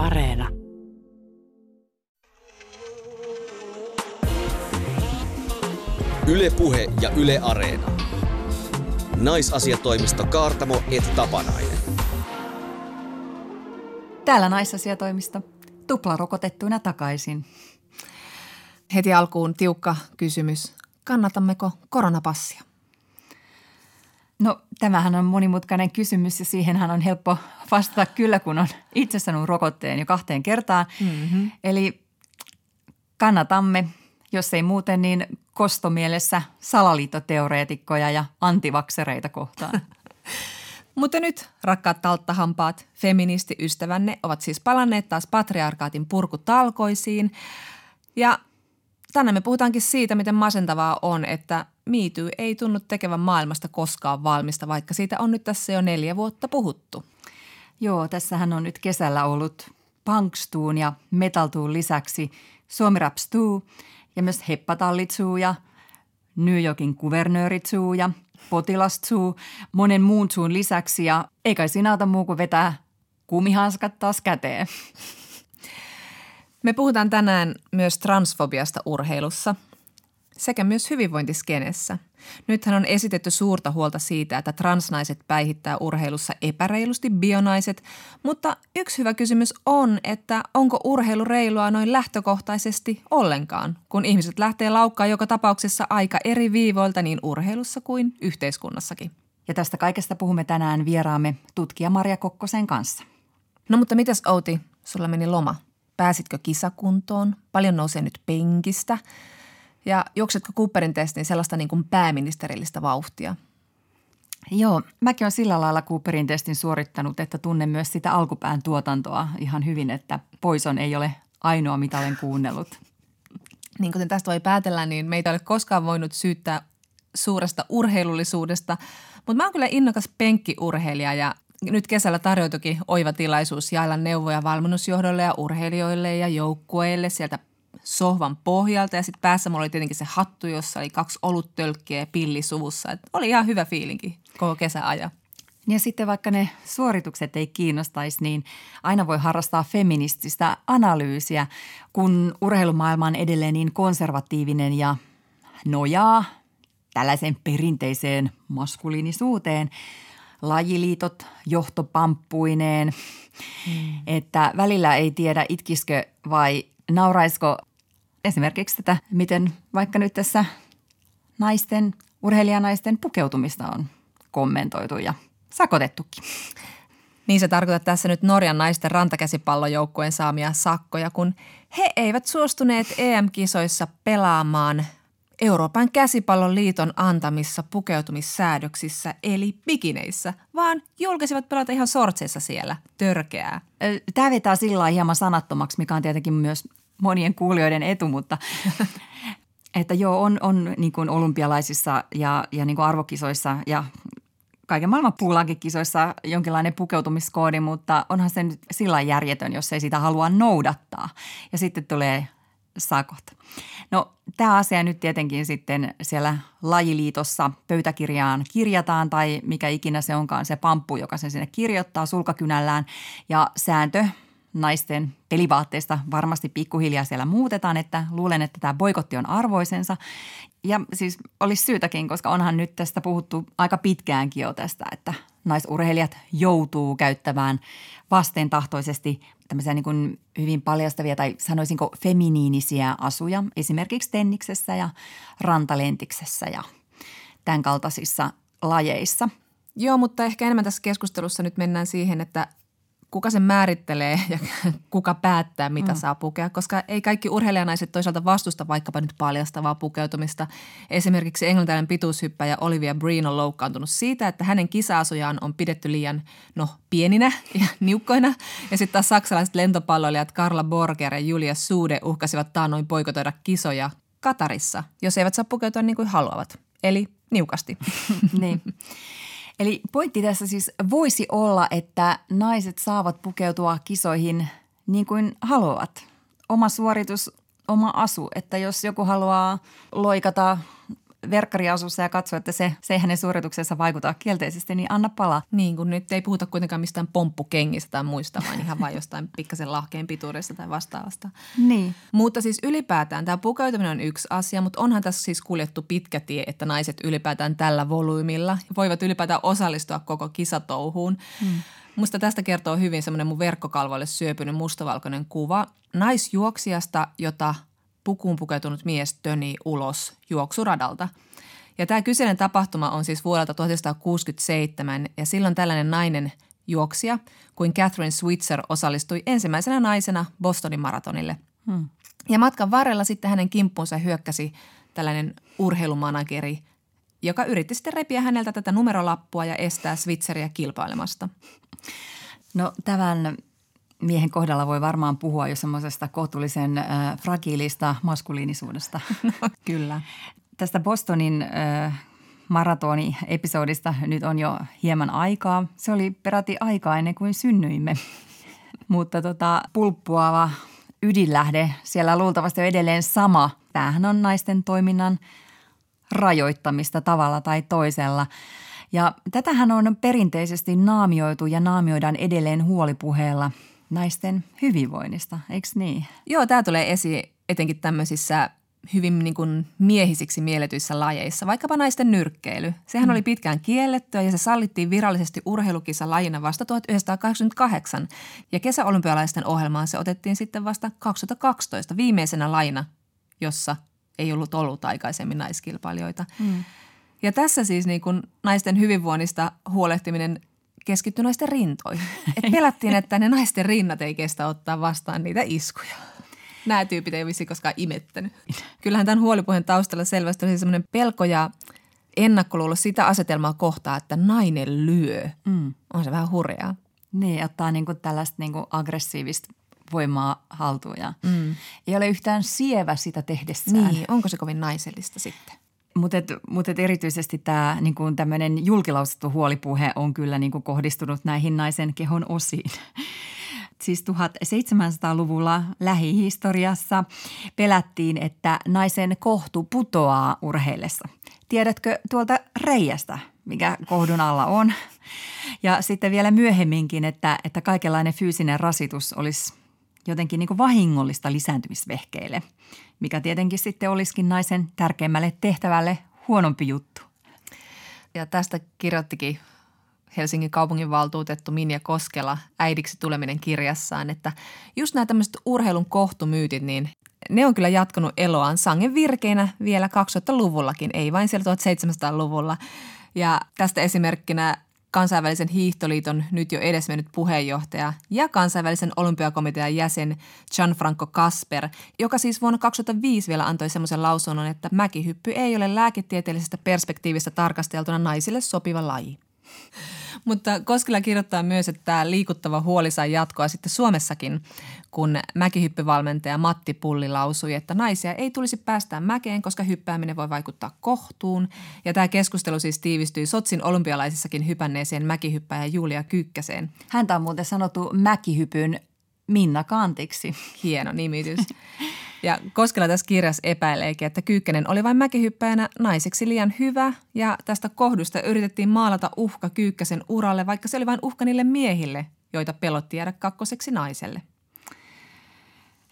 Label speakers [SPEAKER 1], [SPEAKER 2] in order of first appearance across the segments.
[SPEAKER 1] Areena.
[SPEAKER 2] Ylepuhe ja Yle Areena. Naisasiatoimisto Kaartamo et Tapanainen.
[SPEAKER 3] Täällä naisasiatoimisto. Tuplarokotettuina takaisin.
[SPEAKER 4] Heti alkuun tiukka kysymys. Kannatammeko koronapassia?
[SPEAKER 3] No tämähän on monimutkainen kysymys ja siihenhän on helppo vastata kyllä, kun on itse sanonut rokotteen jo kahteen kertaan. Mm-hmm. Eli kannatamme, jos ei muuten, niin kostomielessä salaliittoteoreetikkoja ja antivaksereita kohtaan.
[SPEAKER 4] Mutta nyt, rakkaat talttahampaat, feministiystävänne ovat siis palanneet taas patriarkaatin purkutalkoisiin. Ja tänään me puhutaankin siitä, miten masentavaa on, että miity ei tunnu tekevän maailmasta koskaan valmista, vaikka siitä on nyt tässä jo neljä vuotta puhuttu.
[SPEAKER 3] Joo, tässähän on nyt kesällä ollut Punkstuun ja Metaltuun lisäksi Suomi Rapstuu ja myös Heppatallitsuu ja New Yorkin kuvernööritsuu ja potilastsuu monen muun suun lisäksi ja ei kai siinä auta muu kuin vetää kumihanskat taas käteen.
[SPEAKER 4] Me puhutaan tänään myös transfobiasta urheilussa sekä myös hyvinvointiskenessä. Nythän on esitetty suurta huolta siitä, että transnaiset päihittää urheilussa epäreilusti bionaiset, mutta yksi hyvä kysymys on, että onko urheilu reilua noin lähtökohtaisesti ollenkaan, kun ihmiset lähtee laukkaa joka tapauksessa aika eri viivoilta niin urheilussa kuin yhteiskunnassakin.
[SPEAKER 3] Ja tästä kaikesta puhumme tänään vieraamme tutkija Maria Kokkosen kanssa.
[SPEAKER 4] No mutta mitäs Outi, sulla meni loma? Pääsitkö kisakuntoon? Paljon nousee nyt penkistä. Ja juoksetko Cooperin testiin sellaista niin kuin pääministerillistä vauhtia?
[SPEAKER 3] Joo, mäkin olen sillä lailla Cooperin testin suorittanut, että tunnen myös sitä alkupään tuotantoa ihan hyvin, että Poison ei ole ainoa, mitä olen kuunnellut.
[SPEAKER 4] Niin kuten tästä voi päätellä, niin meitä ei ole koskaan voinut syyttää suuresta urheilullisuudesta, mutta mä oon kyllä innokas penkkiurheilija ja nyt kesällä tarjoitukin oiva tilaisuus jaella neuvoja valmennusjohdolle ja urheilijoille ja joukkueille sieltä sohvan pohjalta ja sitten päässä mulla oli tietenkin se hattu, jossa oli kaksi oluttölkkiä ja pilli suvussa. Et oli ihan hyvä fiilinki koko kesäaja.
[SPEAKER 3] Ja sitten vaikka ne suoritukset ei kiinnostaisi, niin aina voi harrastaa feminististä analyysiä, kun urheilumaailma on edelleen niin konservatiivinen ja nojaa tällaiseen perinteiseen maskuliinisuuteen – lajiliitot johtopamppuineen, mm. että välillä ei tiedä itkiskö vai nauraisko esimerkiksi tätä, miten vaikka nyt tässä naisten, urheilijanaisten pukeutumista on kommentoitu ja sakotettukin.
[SPEAKER 4] Niin se tarkoittaa tässä nyt Norjan naisten rantakäsipallojoukkueen saamia sakkoja, kun he eivät suostuneet EM-kisoissa pelaamaan Euroopan käsipallon liiton antamissa pukeutumissäädöksissä eli bikineissä, vaan julkisivat pelata ihan sortseissa siellä. Törkeää.
[SPEAKER 3] Tämä vetää sillä hieman sanattomaksi, mikä on tietenkin myös monien kuulijoiden etu, mutta että joo, on, on niin kuin olympialaisissa ja, ja niin kuin arvokisoissa ja kaiken maailman puulakikisoissa jonkinlainen pukeutumiskoodi, mutta onhan se nyt sillä järjetön, jos ei sitä halua noudattaa. Ja sitten tulee sakot. No tämä asia nyt tietenkin sitten siellä lajiliitossa pöytäkirjaan kirjataan tai mikä ikinä se onkaan se pamppu, joka sen sinne kirjoittaa sulkakynällään ja sääntö naisten pelivaatteista varmasti pikkuhiljaa siellä muutetaan, että luulen, että tämä boikotti on arvoisensa. Ja siis olisi syytäkin, koska onhan nyt tästä puhuttu aika pitkäänkin jo tästä, että naisurheilijat joutuu käyttämään vastentahtoisesti tämmöisiä niin kuin hyvin paljastavia tai sanoisinko feminiinisiä asuja esimerkiksi tenniksessä ja rantalentiksessä ja tämän kaltaisissa lajeissa.
[SPEAKER 4] Joo, mutta ehkä enemmän tässä keskustelussa nyt mennään siihen, että kuka sen määrittelee ja kuka päättää, mitä mm. saa pukea, koska ei kaikki urheilijanaiset toisaalta vastusta vaikkapa nyt paljastavaa pukeutumista. Esimerkiksi englantilainen pituushyppäjä Olivia Breen on loukkaantunut siitä, että hänen kisaasujaan on pidetty liian no, pieninä ja niukkoina. Ja sitten taas saksalaiset lentopalloilijat Karla Borger ja Julia Suude uhkasivat taannoin poikotoida kisoja Katarissa, jos eivät saa pukeutua niin kuin haluavat. Eli niukasti.
[SPEAKER 3] niin. Eli pointti tässä siis voisi olla, että naiset saavat pukeutua kisoihin niin kuin haluavat. Oma suoritus, oma asu. Että jos joku haluaa loikata verkkariasussa ja katsoo, että se, se ei hänen suorituksensa vaikuta kielteisesti, niin anna pala.
[SPEAKER 4] Niin, kun nyt ei puhuta kuitenkaan mistään pomppukengistä tai muista, vaan ihan vain jostain pikkasen lahkeen pituudesta tai vastaavasta.
[SPEAKER 3] Niin.
[SPEAKER 4] Mutta siis ylipäätään tämä pukeutuminen on yksi asia, mutta onhan tässä siis kuljettu pitkä tie, että naiset ylipäätään tällä volyymilla voivat ylipäätään osallistua koko kisatouhuun. Hmm. Musta tästä kertoo hyvin semmoinen mun verkkokalvoille syöpynyt mustavalkoinen kuva naisjuoksijasta, jota pukuun pukeutunut mies töni ulos juoksuradalta. Ja tämä kyseinen tapahtuma on siis vuodelta 1967 ja silloin tällainen nainen juoksija kuin Catherine Switzer osallistui ensimmäisenä naisena Bostonin maratonille. Hmm. Ja matkan varrella sitten hänen kimppuunsa hyökkäsi tällainen urheilumanageri, joka yritti sitten repiä häneltä tätä numerolappua ja estää Switzeriä kilpailemasta.
[SPEAKER 3] No tämän miehen kohdalla voi varmaan puhua jo semmoisesta kohtuullisen äh, fragiilista maskuliinisuudesta.
[SPEAKER 4] Kyllä.
[SPEAKER 3] Tästä Bostonin äh, maratoni-episodista nyt on jo hieman aikaa. Se oli peräti aikaa ennen kuin synnyimme. Mutta tota, pulppuava ydinlähde siellä luultavasti on edelleen sama. Tämähän on naisten toiminnan rajoittamista tavalla tai toisella. Ja tätähän on perinteisesti naamioitu ja naamioidaan edelleen huolipuheella naisten hyvinvoinnista, eikö niin?
[SPEAKER 4] Joo, tämä tulee esiin etenkin tämmöisissä hyvin niin kuin miehisiksi mielletyissä lajeissa, vaikkapa naisten nyrkkeily. Sehän mm. oli pitkään kiellettyä ja se sallittiin virallisesti urheilukisa lajina vasta 1988 ja kesäolympialaisten ohjelmaan se otettiin sitten vasta 2012 viimeisenä lajina, jossa ei ollut ollut aikaisemmin naiskilpailijoita. Mm. Ja tässä siis niin kuin naisten hyvinvoinnista huolehtiminen keskittyi naisten rintoihin. Et pelättiin, että ne naisten rinnat ei kestä ottaa vastaan niitä iskuja. Nämä tyypit ei vissi koskaan imettänyt. Kyllähän tämän huolipuheen taustalla selvästi oli semmoinen pelko ja ennakkoluulo sitä asetelmaa kohtaa, että nainen lyö. Mm. On se vähän hurjaa.
[SPEAKER 3] Niin, ottaa niinku tällaista niinku aggressiivista voimaa haltuun ja mm. ei ole yhtään sievä sitä tehdessään.
[SPEAKER 4] Niin, onko se kovin naisellista sitten?
[SPEAKER 3] Mutta mut erityisesti tämä niin tämmöinen julkilausuttu huolipuhe on kyllä niin kuin kohdistunut näihin naisen kehon osiin. Siis 1700-luvulla lähihistoriassa pelättiin, että naisen kohtu putoaa urheillessa. Tiedätkö tuolta reiästä, mikä kohdun alla on? Ja sitten vielä myöhemminkin, että, että kaikenlainen fyysinen rasitus olisi jotenkin niin kuin vahingollista lisääntymisvehkeille, mikä tietenkin sitten olisikin naisen tärkeimmälle tehtävälle huonompi juttu.
[SPEAKER 4] Ja tästä kirjoittikin Helsingin kaupunginvaltuutettu Minja Koskela äidiksi tuleminen kirjassaan, että just nämä tämmöiset urheilun kohtumyytit, niin ne on kyllä jatkanut eloaan sangen virkeinä vielä 2000-luvullakin, ei vain siellä 1700-luvulla. Ja tästä esimerkkinä kansainvälisen hiihtoliiton nyt jo edesmennyt puheenjohtaja ja kansainvälisen olympiakomitean jäsen Gianfranco Kasper, joka siis vuonna 2005 vielä antoi semmoisen lausunnon, että mäkihyppy ei ole lääketieteellisestä perspektiivistä tarkasteltuna naisille sopiva laji. Mutta Koskela kirjoittaa myös, että tämä liikuttava huoli sai jatkoa sitten Suomessakin, kun mäkihyppyvalmentaja Matti Pulli lausui, että naisia ei tulisi päästää mäkeen, koska hyppääminen voi vaikuttaa kohtuun. Ja tämä keskustelu siis tiivistyi Sotsin olympialaisissakin hypänneeseen mäkihyppäjä Julia Kyykkäseen.
[SPEAKER 3] Häntä on muuten sanottu mäkihypyn Minna Kantiksi.
[SPEAKER 4] Hieno nimitys. Ja Koskela tässä kirjassa epäileekin, että Kyykkänen oli vain mäkihyppäjänä naiseksi liian hyvä ja tästä kohdusta yritettiin maalata uhka Kyykkäsen uralle, vaikka se oli vain uhka niille miehille, joita pelotti jäädä kakkoseksi naiselle.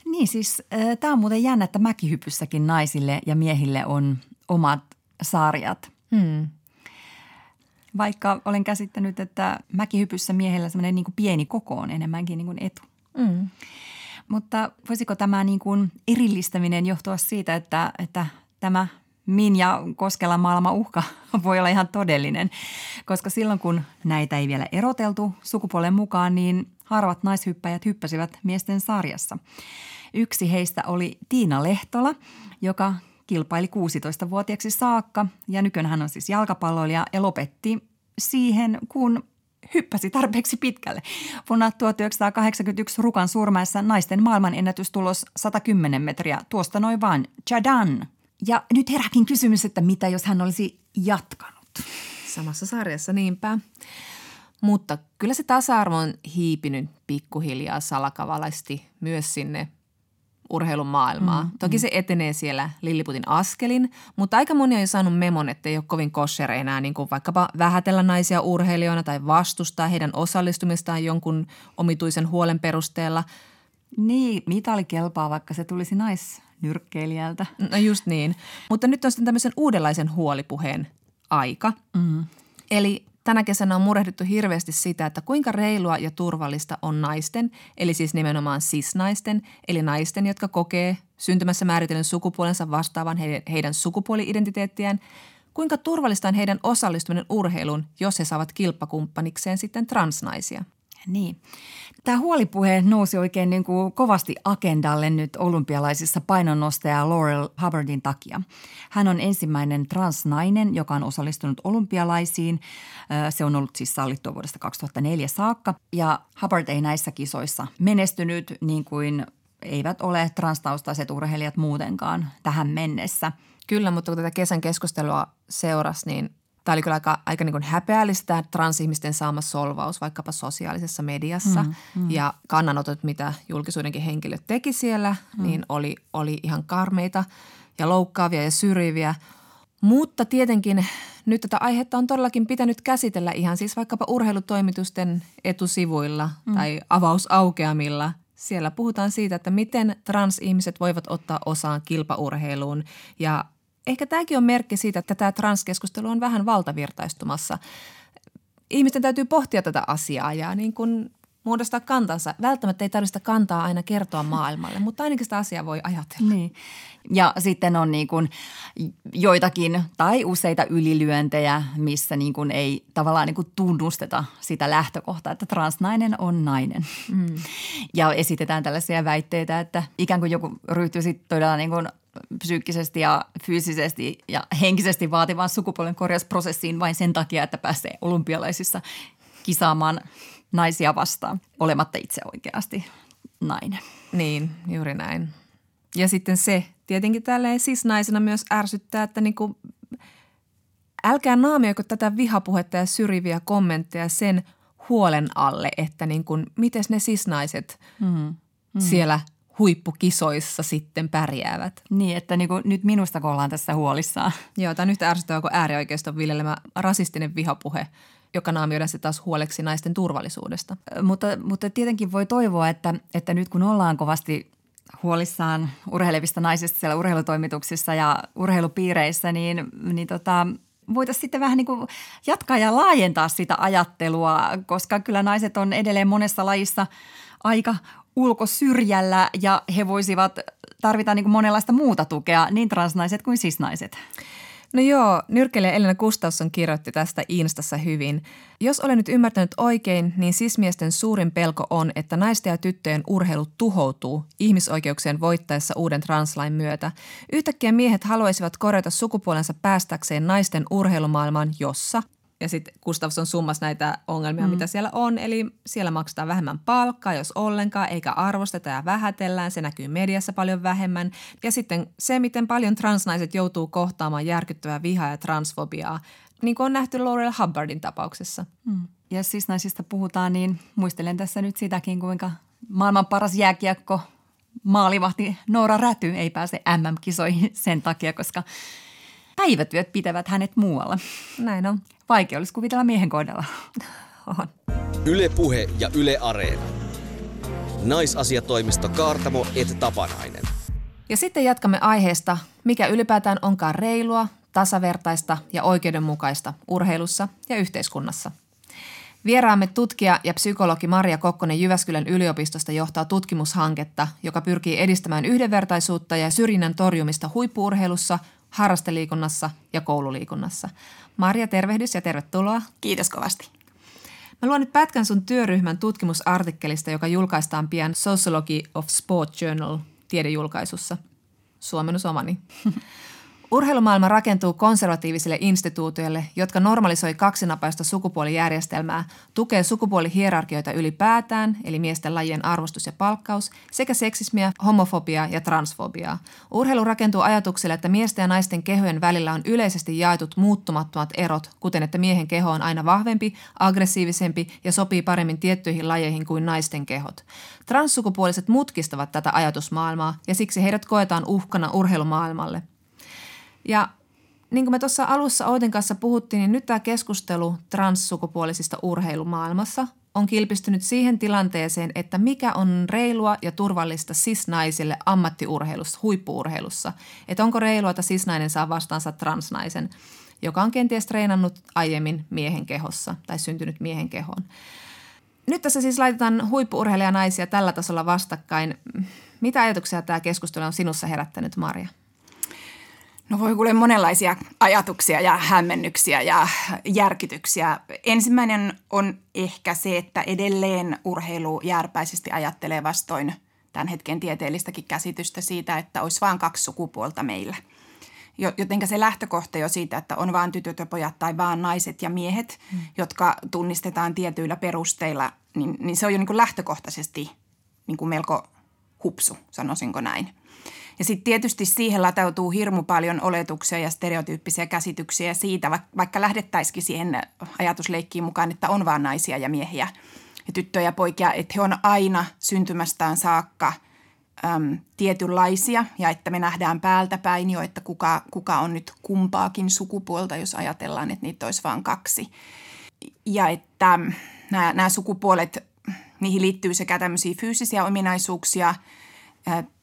[SPEAKER 3] Niin siis tämä on muuten jännä, että mäkihypyssäkin naisille ja miehille on omat sarjat. Hmm. Vaikka olen käsittänyt, että mäkihypyssä miehellä semmoinen niin pieni koko on enemmänkin niin kuin etu. Hmm. Mutta voisiko tämä niin kuin erillistäminen johtua siitä, että, että tämä Min ja Koskelan maalama uhka voi olla ihan todellinen, koska silloin kun näitä ei vielä eroteltu sukupuolen mukaan, niin harvat naishyppäjät hyppäsivät miesten sarjassa. Yksi heistä oli Tiina Lehtola, joka kilpaili 16-vuotiaaksi saakka ja nykyään hän on siis jalkapalloilija ja lopetti siihen, kun hyppäsi tarpeeksi pitkälle. Vuonna 1981 Rukan surmaessa naisten maailman ennätystulos 110 metriä, tuosta noin vain Chadan. Ja nyt herääkin kysymys, että mitä jos hän olisi jatkanut?
[SPEAKER 4] Samassa sarjassa niinpä. Mutta kyllä se tasa-arvo on hiipinyt pikkuhiljaa salakavalaisesti myös sinne urheilun maailmaa. Mm, Toki mm. se etenee siellä Lilliputin askelin, mutta aika moni on jo saanut memon, että ei ole kovin kosher enää niin kuin vaikkapa vähätellä naisia urheilijoina tai vastustaa heidän osallistumistaan jonkun omituisen huolen perusteella.
[SPEAKER 3] Niin, mitali kelpaa, vaikka se tulisi naisnyrkkeilijältä.
[SPEAKER 4] No just niin. Mutta nyt on sitten tämmöisen uudenlaisen huolipuheen aika. Mm. Eli Tänä kesänä on murehdittu hirveästi sitä, että kuinka reilua ja turvallista on naisten, eli siis nimenomaan cis-naisten, eli naisten, jotka kokee syntymässä määritellen sukupuolensa vastaavan heidän, heidän sukupuoli-identiteettiään, kuinka turvallista on heidän osallistuminen urheiluun, jos he saavat kilppakumppanikseen sitten transnaisia.
[SPEAKER 3] Niin. Tämä huolipuhe nousi oikein niin kuin kovasti agendalle nyt olympialaisissa painonnostaja Laurel Hubbardin takia. Hän on ensimmäinen transnainen, joka on osallistunut olympialaisiin. Se on ollut siis sallittua vuodesta 2004 saakka ja Hubbard ei näissä kisoissa menestynyt niin kuin eivät ole transtaustaiset urheilijat muutenkaan tähän mennessä.
[SPEAKER 4] Kyllä, mutta kun tätä kesän keskustelua seurasi, niin Tämä oli kyllä aika, aika niin kuin häpeällistä transihmisten saama solvaus vaikkapa sosiaalisessa mediassa mm, mm. ja kannanotot, mitä julkisuudenkin henkilöt teki siellä, mm. niin oli, oli ihan karmeita ja loukkaavia ja syrjiviä. Mutta tietenkin nyt tätä aihetta on todellakin pitänyt käsitellä ihan siis vaikkapa urheilutoimitusten etusivuilla mm. tai avausaukeamilla. Siellä puhutaan siitä, että miten transihmiset voivat ottaa osaan kilpaurheiluun ja ehkä tämäkin on merkki siitä, että tämä transkeskustelu on vähän valtavirtaistumassa. Ihmisten täytyy pohtia tätä asiaa ja niin kuin muodostaa kantansa. Välttämättä ei tarvitse kantaa aina kertoa maailmalle, mutta ainakin sitä asiaa voi ajatella.
[SPEAKER 3] Niin. Ja sitten on niin kuin joitakin tai useita ylilyöntejä, missä niin kuin ei tavallaan niin kuin tunnusteta sitä lähtökohtaa, että transnainen on nainen. Mm. Ja esitetään tällaisia väitteitä, että ikään kuin joku ryhtyy sitten todella niin kuin psyykkisesti ja fyysisesti ja henkisesti vaativaan sukupuolen korjausprosessiin vain sen takia, että pääsee olympialaisissa kisaamaan naisia vastaan, olematta itse oikeasti nainen.
[SPEAKER 4] Niin, juuri näin. Ja sitten se tietenkin tälleen siis naisena myös ärsyttää, että niinku, älkää naamioiko tätä vihapuhetta ja syrjiviä kommentteja sen huolen alle, että niinku, miten ne sisnaiset mm. Mm. siellä – huippukisoissa sitten pärjäävät.
[SPEAKER 3] Niin, että niin kuin nyt minusta kun ollaan tässä huolissaan.
[SPEAKER 4] Joo, tämä on yhtä ärsyttävää kuin äärioikeiston viljelemä rasistinen vihapuhe, joka naamioidaan se taas huoleksi naisten turvallisuudesta.
[SPEAKER 3] Mutta, mutta tietenkin voi toivoa, että, että nyt kun ollaan kovasti huolissaan urheilevista naisista siellä urheilutoimituksissa ja urheilupiireissä, niin, niin tota, voitaisiin sitten vähän niin kuin jatkaa ja laajentaa sitä ajattelua, koska kyllä naiset on edelleen monessa lajissa aika ulkosyrjällä ja he voisivat tarvita niin kuin monenlaista muuta tukea, niin transnaiset kuin sisnaiset.
[SPEAKER 4] No joo, nyrkkeilijä Elina Gustafsson kirjoitti tästä Instassa hyvin. Jos olen nyt ymmärtänyt oikein, niin sismiesten suurin pelko on, että naisten ja tyttöjen urheilu tuhoutuu ihmisoikeuksien voittaessa uuden translain myötä. Yhtäkkiä miehet haluaisivat korjata sukupuolensa päästäkseen naisten urheilumaailmaan, jossa – ja sitten Gustafsson summas näitä ongelmia, mm. mitä siellä on. Eli siellä maksetaan vähemmän palkkaa, jos ollenkaan, eikä arvosteta ja vähätellään. Se näkyy mediassa paljon vähemmän. Ja sitten se, miten paljon transnaiset joutuu kohtaamaan järkyttävää vihaa ja transfobiaa, niin kuin on nähty Laurel Hubbardin tapauksessa. Mm.
[SPEAKER 3] Ja siis naisista puhutaan, niin muistelen tässä nyt sitäkin, kuinka maailman paras jääkiekko maalivahti Noora Räty ei pääse MM-kisoihin sen takia, koska päivätyöt pitävät hänet muualla.
[SPEAKER 4] Näin on.
[SPEAKER 3] Vaikea olisi kuvitella miehen kohdalla.
[SPEAKER 2] on. Yle Puhe ja Yle Areena. Naisasiatoimisto Kaartamo et Tapanainen.
[SPEAKER 4] Ja sitten jatkamme aiheesta, mikä ylipäätään onkaan reilua, tasavertaista ja oikeudenmukaista urheilussa ja yhteiskunnassa. Vieraamme tutkija ja psykologi Maria Kokkonen Jyväskylän yliopistosta johtaa tutkimushanketta, joka pyrkii edistämään yhdenvertaisuutta ja syrjinnän torjumista huippuurheilussa, harrasteliikunnassa ja koululiikunnassa. Marja, tervehdys ja tervetuloa.
[SPEAKER 3] Kiitos kovasti.
[SPEAKER 4] Mä luon nyt pätkän sun työryhmän tutkimusartikkelista, joka julkaistaan pian Sociology of Sport Journal tiedejulkaisussa. Suomennus omani. Urheilumaailma rakentuu konservatiivisille instituutioille, jotka normalisoi kaksinapaista sukupuolijärjestelmää, tukee sukupuolihierarkioita ylipäätään, eli miesten lajien arvostus ja palkkaus, sekä seksismiä, homofobiaa ja transfobiaa. Urheilu rakentuu ajatukselle, että miesten ja naisten kehojen välillä on yleisesti jaetut muuttumattomat erot, kuten että miehen keho on aina vahvempi, aggressiivisempi ja sopii paremmin tiettyihin lajeihin kuin naisten kehot. Transsukupuoliset mutkistavat tätä ajatusmaailmaa ja siksi heidät koetaan uhkana urheilumaailmalle – ja niin kuin me tuossa alussa Outin kanssa puhuttiin, niin nyt tämä keskustelu transsukupuolisista urheilumaailmassa on kilpistynyt siihen tilanteeseen, että mikä on reilua ja turvallista cis-naisille ammattiurheilussa, huippuurheilussa. Että onko reilua, että cis-nainen saa vastaansa transnaisen, joka on kenties treenannut aiemmin miehen kehossa tai syntynyt miehen kehoon. Nyt tässä siis laitetaan huippuurheilijanaisia tällä tasolla vastakkain. Mitä ajatuksia tämä keskustelu on sinussa herättänyt, Maria?
[SPEAKER 1] No voi kuule monenlaisia ajatuksia ja hämmennyksiä ja järkytyksiä. Ensimmäinen on ehkä se, että edelleen urheilu järpäisesti ajattelee vastoin tämän hetken tieteellistäkin käsitystä siitä, että olisi vain kaksi sukupuolta meillä. Jotenka se lähtökohta jo siitä, että on vain tytöt ja pojat tai vain naiset ja miehet, mm. jotka tunnistetaan tietyillä perusteilla, niin, niin se on jo niin kuin lähtökohtaisesti niin kuin melko hupsu, sanoisinko näin. Ja sitten tietysti siihen latautuu hirmu paljon oletuksia ja stereotyyppisiä käsityksiä siitä, vaikka lähdettäisikin siihen ajatusleikkiin mukaan, että on vain naisia ja miehiä ja tyttöjä ja poikia, että he on aina syntymästään saakka äm, tietynlaisia ja että me nähdään päältä päin jo, että kuka, kuka on nyt kumpaakin sukupuolta, jos ajatellaan, että niitä olisi vain kaksi. Ja että nämä, nämä sukupuolet, niihin liittyy sekä tämmöisiä fyysisiä ominaisuuksia,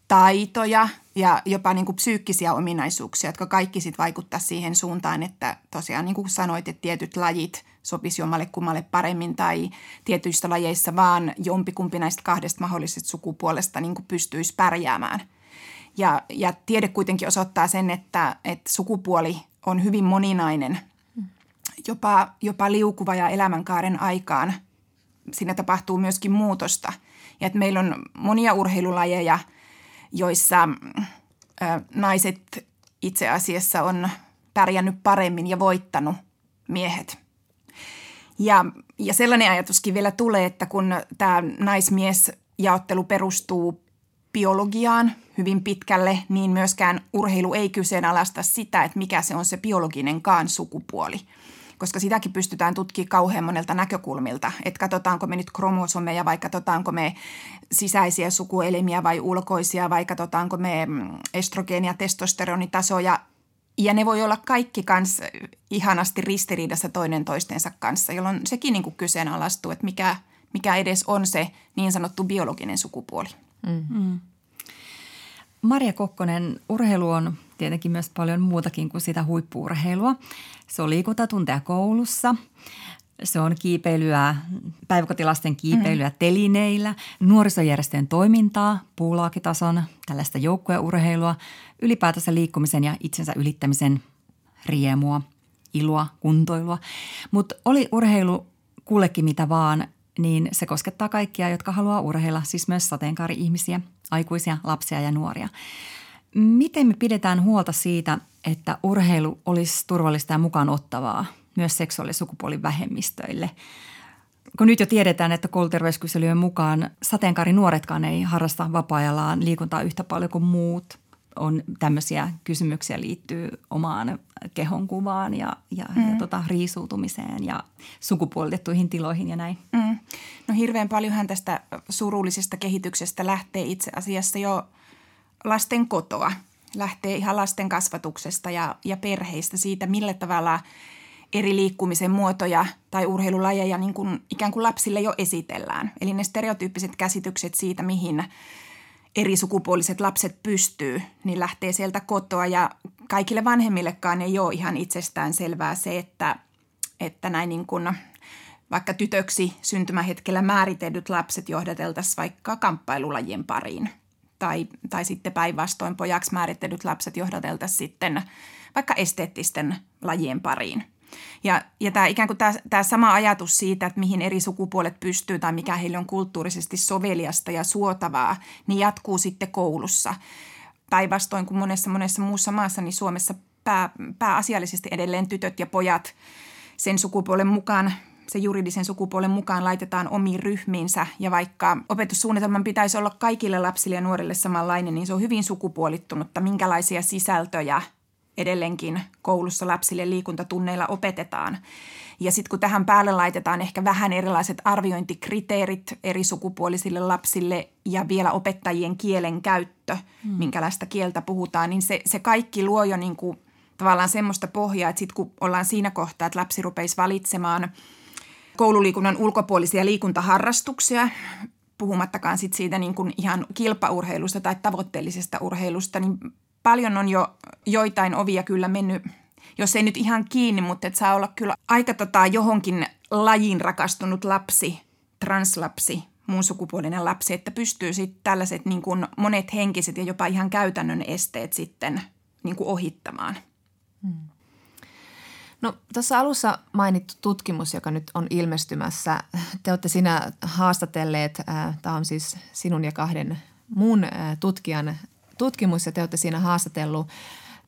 [SPEAKER 1] taitoja ja jopa niin kuin psyykkisiä ominaisuuksia, jotka kaikki sitten vaikuttaa siihen suuntaan, että tosiaan niin kuin sanoit, että tietyt lajit sopisi jommalle kummalle paremmin tai tietyissä lajeissa vaan jompikumpi näistä kahdesta mahdollisesta sukupuolesta niin kuin pystyisi pärjäämään. Ja, ja tiede kuitenkin osoittaa sen, että, että sukupuoli on hyvin moninainen, jopa, jopa liukuva ja elämänkaaren aikaan. Siinä tapahtuu myöskin muutosta. Ja että meillä on monia urheilulajeja – joissa naiset itse asiassa on pärjännyt paremmin ja voittanut miehet. Ja, ja sellainen ajatuskin vielä tulee, että kun tämä naismiesjaottelu perustuu biologiaan hyvin pitkälle, niin myöskään urheilu ei kyseenalaista sitä, että mikä se on se biologinenkaan sukupuoli – koska sitäkin pystytään tutkimaan kauhean monelta näkökulmilta. Että katsotaanko me nyt kromosomeja vai katsotaanko me sisäisiä sukuelimiä vai ulkoisia vai katsotaanko me mm, estrogeeni- ja testosteronitasoja. Ja ne voi olla kaikki kans ihanasti ristiriidassa toinen toistensa kanssa, jolloin sekin niin kuin kyseenalaistuu, että mikä, mikä edes on se niin sanottu biologinen sukupuoli. Mm-hmm.
[SPEAKER 3] Maria Kokkonen, urheilu on tietenkin myös paljon muutakin kuin sitä huippuurheilua. Se on liikuntatunteja koulussa. Se on kiipeilyä, päiväkotilasten kiipeilyä mm. telineillä, nuorisojärjestöjen toimintaa, puulaakitason, tällaista joukkueurheilua, ylipäätänsä liikkumisen ja itsensä ylittämisen riemua, iloa, kuntoilua. Mutta oli urheilu kullekin mitä vaan, niin se koskettaa kaikkia, jotka haluaa urheilla, siis myös sateenkaari-ihmisiä, aikuisia, lapsia ja nuoria. Miten me pidetään huolta siitä, että urheilu olisi turvallista ja mukaan ottavaa myös seksuaali- ja sukupuolivähemmistöille? Kun nyt jo tiedetään, että kouluterveyskyselyjen mukaan sateenkaarinuoretkaan ei harrasta vapaa-ajallaan liikuntaa yhtä paljon kuin muut. On tämmöisiä kysymyksiä liittyy omaan kehonkuvaan ja, ja, mm. ja tota, riisuutumiseen ja sukupuolitettuihin tiloihin ja näin. Mm.
[SPEAKER 1] No hirveän paljonhan tästä surullisesta kehityksestä lähtee itse asiassa jo – lasten kotoa. Lähtee ihan lasten kasvatuksesta ja, ja perheistä siitä, millä tavalla eri liikkumisen muotoja tai urheilulajeja niin kuin ikään kuin lapsille jo esitellään. Eli ne stereotyyppiset käsitykset siitä, mihin eri sukupuoliset lapset pystyy, niin lähtee sieltä kotoa. Ja kaikille vanhemmillekaan ei ole ihan itsestään selvää se, että, että näin niin kuin vaikka tytöksi syntymähetkellä määritetyt lapset johdateltaisiin vaikka kamppailulajien pariin – tai, tai sitten päinvastoin pojaksi määrittelyt lapset johdateltaisiin sitten vaikka esteettisten lajien pariin. Ja, ja tämä ikään kuin tämä, tämä sama ajatus siitä, että mihin eri sukupuolet pystyy tai mikä heille on kulttuurisesti soveliasta ja suotavaa, niin jatkuu sitten koulussa. Päinvastoin kuin monessa monessa muussa maassa, niin Suomessa pää, pääasiallisesti edelleen tytöt ja pojat sen sukupuolen mukaan se juridisen sukupuolen mukaan laitetaan omiin ryhmiinsä ja vaikka opetussuunnitelman pitäisi olla kaikille lapsille ja nuorille samanlainen, niin se on hyvin sukupuolittunutta, minkälaisia sisältöjä edelleenkin koulussa lapsille liikuntatunneilla opetetaan. Ja sitten kun tähän päälle laitetaan ehkä vähän erilaiset arviointikriteerit eri sukupuolisille lapsille ja vielä opettajien kielen käyttö, hmm. minkälaista kieltä puhutaan, niin se, se kaikki luo jo niin kuin tavallaan semmoista pohjaa, että sitten kun ollaan siinä kohtaa, että lapsi rupeisi valitsemaan koululiikunnan ulkopuolisia liikuntaharrastuksia, puhumattakaan sit siitä niin kuin ihan kilpaurheilusta tai tavoitteellisesta urheilusta, niin paljon on jo joitain ovia kyllä mennyt, jos ei nyt ihan kiinni, mutta että saa olla kyllä aika tota johonkin lajiin rakastunut lapsi, translapsi, muun sukupuolinen lapsi, että pystyy sitten tällaiset niin kuin monet henkiset ja jopa ihan käytännön esteet sitten niin kuin ohittamaan. Hmm.
[SPEAKER 4] No tuossa alussa mainittu tutkimus, joka nyt on ilmestymässä, te olette siinä haastatelleet, äh, tämä on siis sinun ja kahden muun äh, tutkijan tutkimus ja te olette siinä haastatellut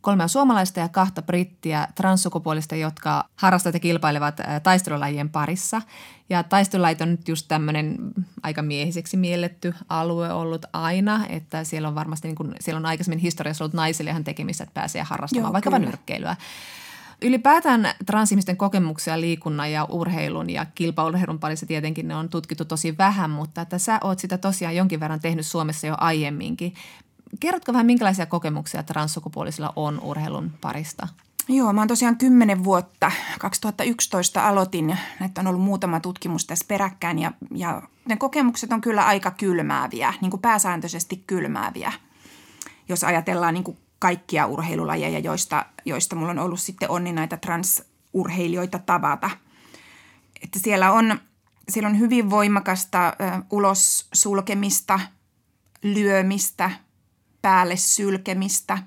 [SPEAKER 4] kolmea suomalaista ja kahta brittiä transsukupuolista, jotka harrastavat ja kilpailevat taistelulajien parissa. Ja taistelulajit on nyt just tämmöinen aika miehiseksi mielletty alue ollut aina, että siellä on varmasti, niin kuin, siellä on aikaisemmin historiassa ollut naisille ihan tekemistä, että pääsee harrastamaan Joo, vaikkapa nyrkkeilyä. Ylipäätään transihmisten kokemuksia liikunnan ja urheilun ja kilpaurheilun parissa tietenkin ne on tutkittu tosi vähän, mutta että sä oot sitä tosiaan jonkin verran tehnyt Suomessa jo aiemminkin. Kerrotko vähän, minkälaisia kokemuksia transsukupuolisilla on urheilun parista?
[SPEAKER 1] Joo, mä oon tosiaan kymmenen vuotta. 2011 aloitin, että on ollut muutama tutkimus tässä peräkkäin ja, ja ne kokemukset on kyllä aika kylmääviä, niin kuin pääsääntöisesti kylmääviä. Jos ajatellaan niin kuin kaikkia urheilulajeja, joista, joista mulla on ollut sitten onni näitä transurheilijoita tavata. Että siellä on, siellä on hyvin voimakasta ulos sulkemista, lyömistä, päälle sylkemistä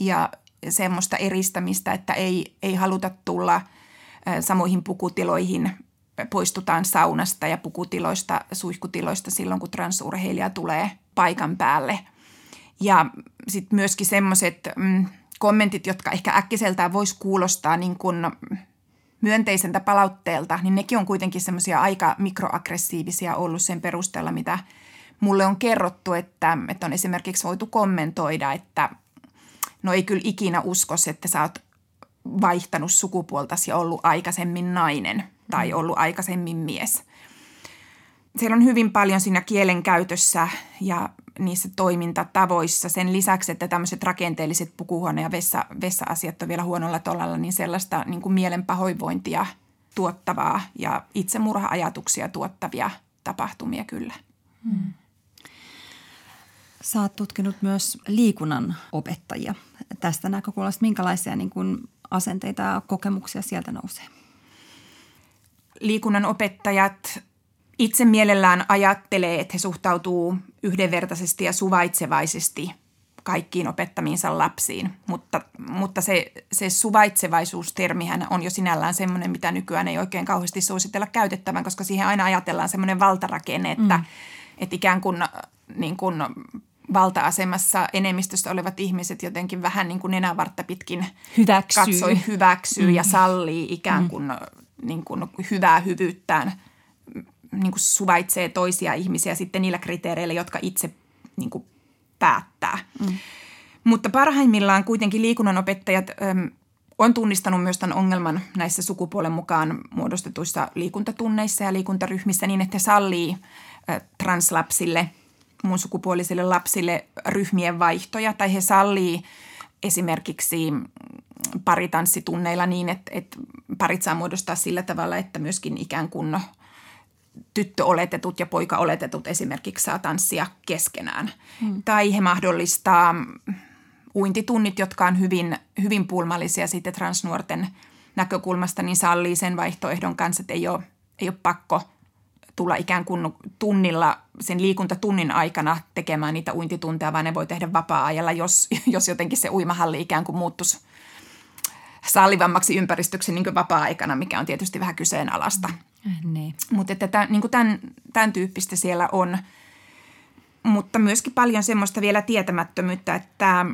[SPEAKER 1] ja semmoista eristämistä, että ei, ei haluta tulla samoihin pukutiloihin. Poistutaan saunasta ja pukutiloista, suihkutiloista silloin, kun transurheilija tulee paikan päälle. Ja sitten myöskin semmoiset mm, kommentit, jotka ehkä äkkiseltään voisi kuulostaa niin kuin myönteiseltä palautteelta, niin nekin on kuitenkin semmoisia aika mikroaggressiivisia ollut sen perusteella, mitä – mulle on kerrottu, että, että on esimerkiksi voitu kommentoida, että no ei kyllä ikinä uskos, että sä oot vaihtanut sukupuoltasi ja ollut aikaisemmin nainen tai mm. ollut aikaisemmin mies. Siellä on hyvin paljon siinä kielen käytössä ja niissä toimintatavoissa. Sen lisäksi, että tämmöiset rakenteelliset pukuhuone- ja vessa, vessa-asiat on vielä huonolla tolalla, niin sellaista niin kuin mielenpahoinvointia tuottavaa ja itsemurha-ajatuksia tuottavia tapahtumia kyllä. Hmm.
[SPEAKER 3] Sä oot tutkinut myös liikunnan opettajia. Tästä näkökulmasta minkälaisia niin kuin asenteita ja kokemuksia sieltä nousee?
[SPEAKER 1] Liikunnan opettajat itse mielellään ajattelee, että he suhtautuu yhdenvertaisesti ja suvaitsevaisesti kaikkiin opettamiinsa lapsiin. Mutta, mutta se, se suvaitsevaisuustermihän on jo sinällään semmoinen, mitä nykyään ei oikein kauheasti suositella käytettävän, koska siihen aina ajatellaan semmoinen valtarakenne, että, mm. että ikään kuin, niin kuin valta-asemassa enemmistössä olevat ihmiset jotenkin vähän niin kuin nenävartta pitkin
[SPEAKER 3] hyväksyy.
[SPEAKER 1] katsoi, hyväksyy mm. ja sallii ikään mm. kuin, mm. niin kuin hyvää hyvyyttään, niin kuin suvaitsee toisia ihmisiä sitten niillä kriteereillä, jotka itse niin kuin päättää. Mm. Mutta parhaimmillaan kuitenkin liikunnanopettajat äm, on tunnistanut myös tämän ongelman näissä sukupuolen mukaan muodostetuissa liikuntatunneissa ja liikuntaryhmissä niin, että he sallii äh, translapsille – mun sukupuolisille lapsille ryhmien vaihtoja tai he sallii esimerkiksi paritanssitunneilla niin, että, että parit saa muodostaa sillä tavalla, että myöskin ikään kuin tyttöoletetut ja poikaoletetut esimerkiksi saa tanssia keskenään. Hmm. Tai he mahdollistaa uintitunnit, jotka on hyvin, hyvin pulmallisia sitten transnuorten näkökulmasta, niin sallii sen vaihtoehdon kanssa, että ei ole, ei ole pakko – tulla ikään kuin tunnilla, sen liikuntatunnin aikana tekemään niitä uintitunteja, vaan ne voi tehdä vapaa-ajalla, jos, jos jotenkin se uimahalli ikään kuin muuttuisi sallivammaksi ympäristöksi niin vapaa-aikana, mikä on tietysti vähän kyseenalaista.
[SPEAKER 3] Mm, niin.
[SPEAKER 1] Mutta että tämän, niin tämän, tämän tyyppistä siellä on. mutta myöskin paljon semmoista vielä tietämättömyyttä, että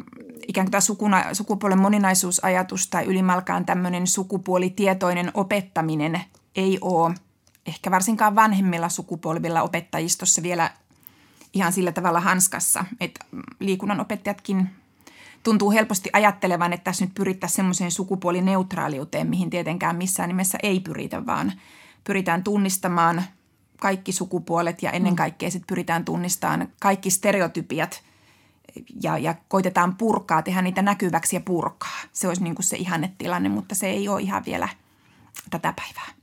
[SPEAKER 1] ikään kuin tämä sukuna, sukupuolen moninaisuusajatus tai ylimalkaan tämmöinen sukupuolitietoinen opettaminen ei ole ehkä varsinkaan vanhemmilla sukupolvilla opettajistossa vielä ihan sillä tavalla hanskassa, että liikunnan opettajatkin tuntuu helposti ajattelevan, että tässä nyt pyrittäisiin semmoiseen sukupuolineutraaliuteen, mihin tietenkään missään nimessä ei pyritä, vaan pyritään tunnistamaan kaikki sukupuolet ja ennen mm. kaikkea sitten pyritään tunnistamaan kaikki stereotypiat ja, ja koitetaan purkaa, tehdä niitä näkyväksi ja purkaa. Se olisi niin kuin se ihannetilanne, mutta se ei ole ihan vielä tätä päivää.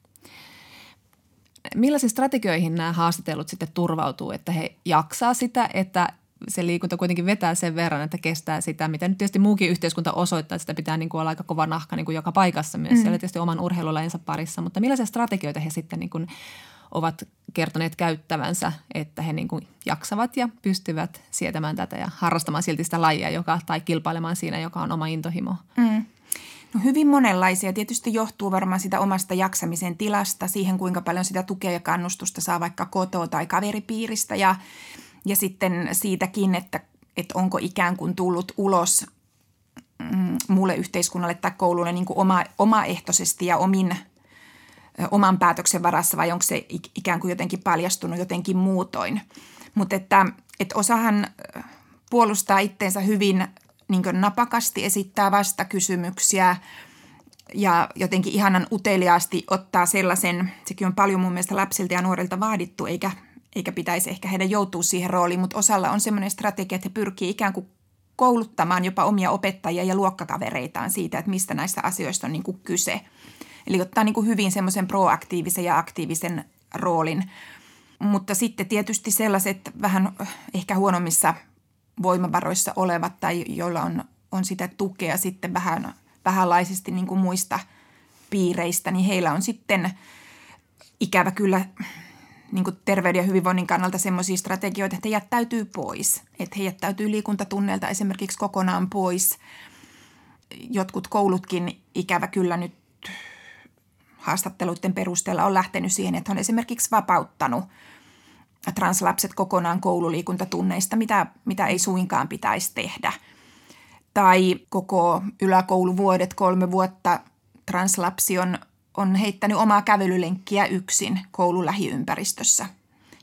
[SPEAKER 4] Millaisiin strategioihin nämä haastatellut sitten turvautuu, että he jaksaa sitä, että se liikunta kuitenkin vetää sen verran, että kestää sitä, mitä nyt tietysti muukin yhteiskunta osoittaa, että sitä pitää niin kuin olla aika kova nahka niin kuin joka paikassa myös mm. siellä tietysti oman urheilulajinsa parissa, mutta millaisia strategioita he sitten niin kuin ovat kertoneet käyttävänsä, että he niin kuin jaksavat ja pystyvät sietämään tätä ja harrastamaan silti sitä lajia joka, tai kilpailemaan siinä, joka on oma intohimo?
[SPEAKER 1] Mm. No hyvin monenlaisia. Tietysti johtuu varmaan sitä omasta jaksamisen tilasta, siihen kuinka paljon sitä tukea ja kannustusta saa vaikka kotoa tai kaveripiiristä ja, ja sitten siitäkin, että, että onko ikään kuin tullut ulos mm, muulle yhteiskunnalle tai koululle niin kuin oma, omaehtoisesti ja omin, oman päätöksen varassa vai onko se ikään kuin jotenkin paljastunut jotenkin muutoin. Mutta että, että osahan puolustaa itteensä hyvin niin napakasti esittää vastakysymyksiä ja jotenkin ihanan uteliaasti ottaa sellaisen, sekin on paljon mun mielestä lapsilta ja nuorilta vaadittu, eikä, eikä pitäisi ehkä heidän joutua siihen rooliin, mutta osalla on semmoinen strategia, että he pyrkii ikään kuin kouluttamaan jopa omia opettajia ja luokkakavereitaan siitä, että mistä näistä asioista on niin kuin kyse. Eli ottaa niin kuin hyvin semmoisen proaktiivisen ja aktiivisen roolin. Mutta sitten tietysti sellaiset vähän ehkä huonommissa voimavaroissa olevat tai joilla on, on sitä tukea sitten vähän vähänlaisesti niin kuin muista piireistä, niin heillä on sitten ikävä kyllä niin kuin terveyden ja hyvinvoinnin kannalta semmoisia strategioita, että he jättäytyy pois. Että he jättäytyy liikuntatunneilta esimerkiksi kokonaan pois. Jotkut koulutkin ikävä kyllä nyt haastatteluiden perusteella on lähtenyt siihen, että on esimerkiksi vapauttanut – translapset kokonaan koululiikuntatunneista, mitä, mitä ei suinkaan pitäisi tehdä. Tai koko yläkouluvuodet, kolme vuotta translapsi on, on heittänyt omaa kävelylenkkiä yksin koululähiympäristössä.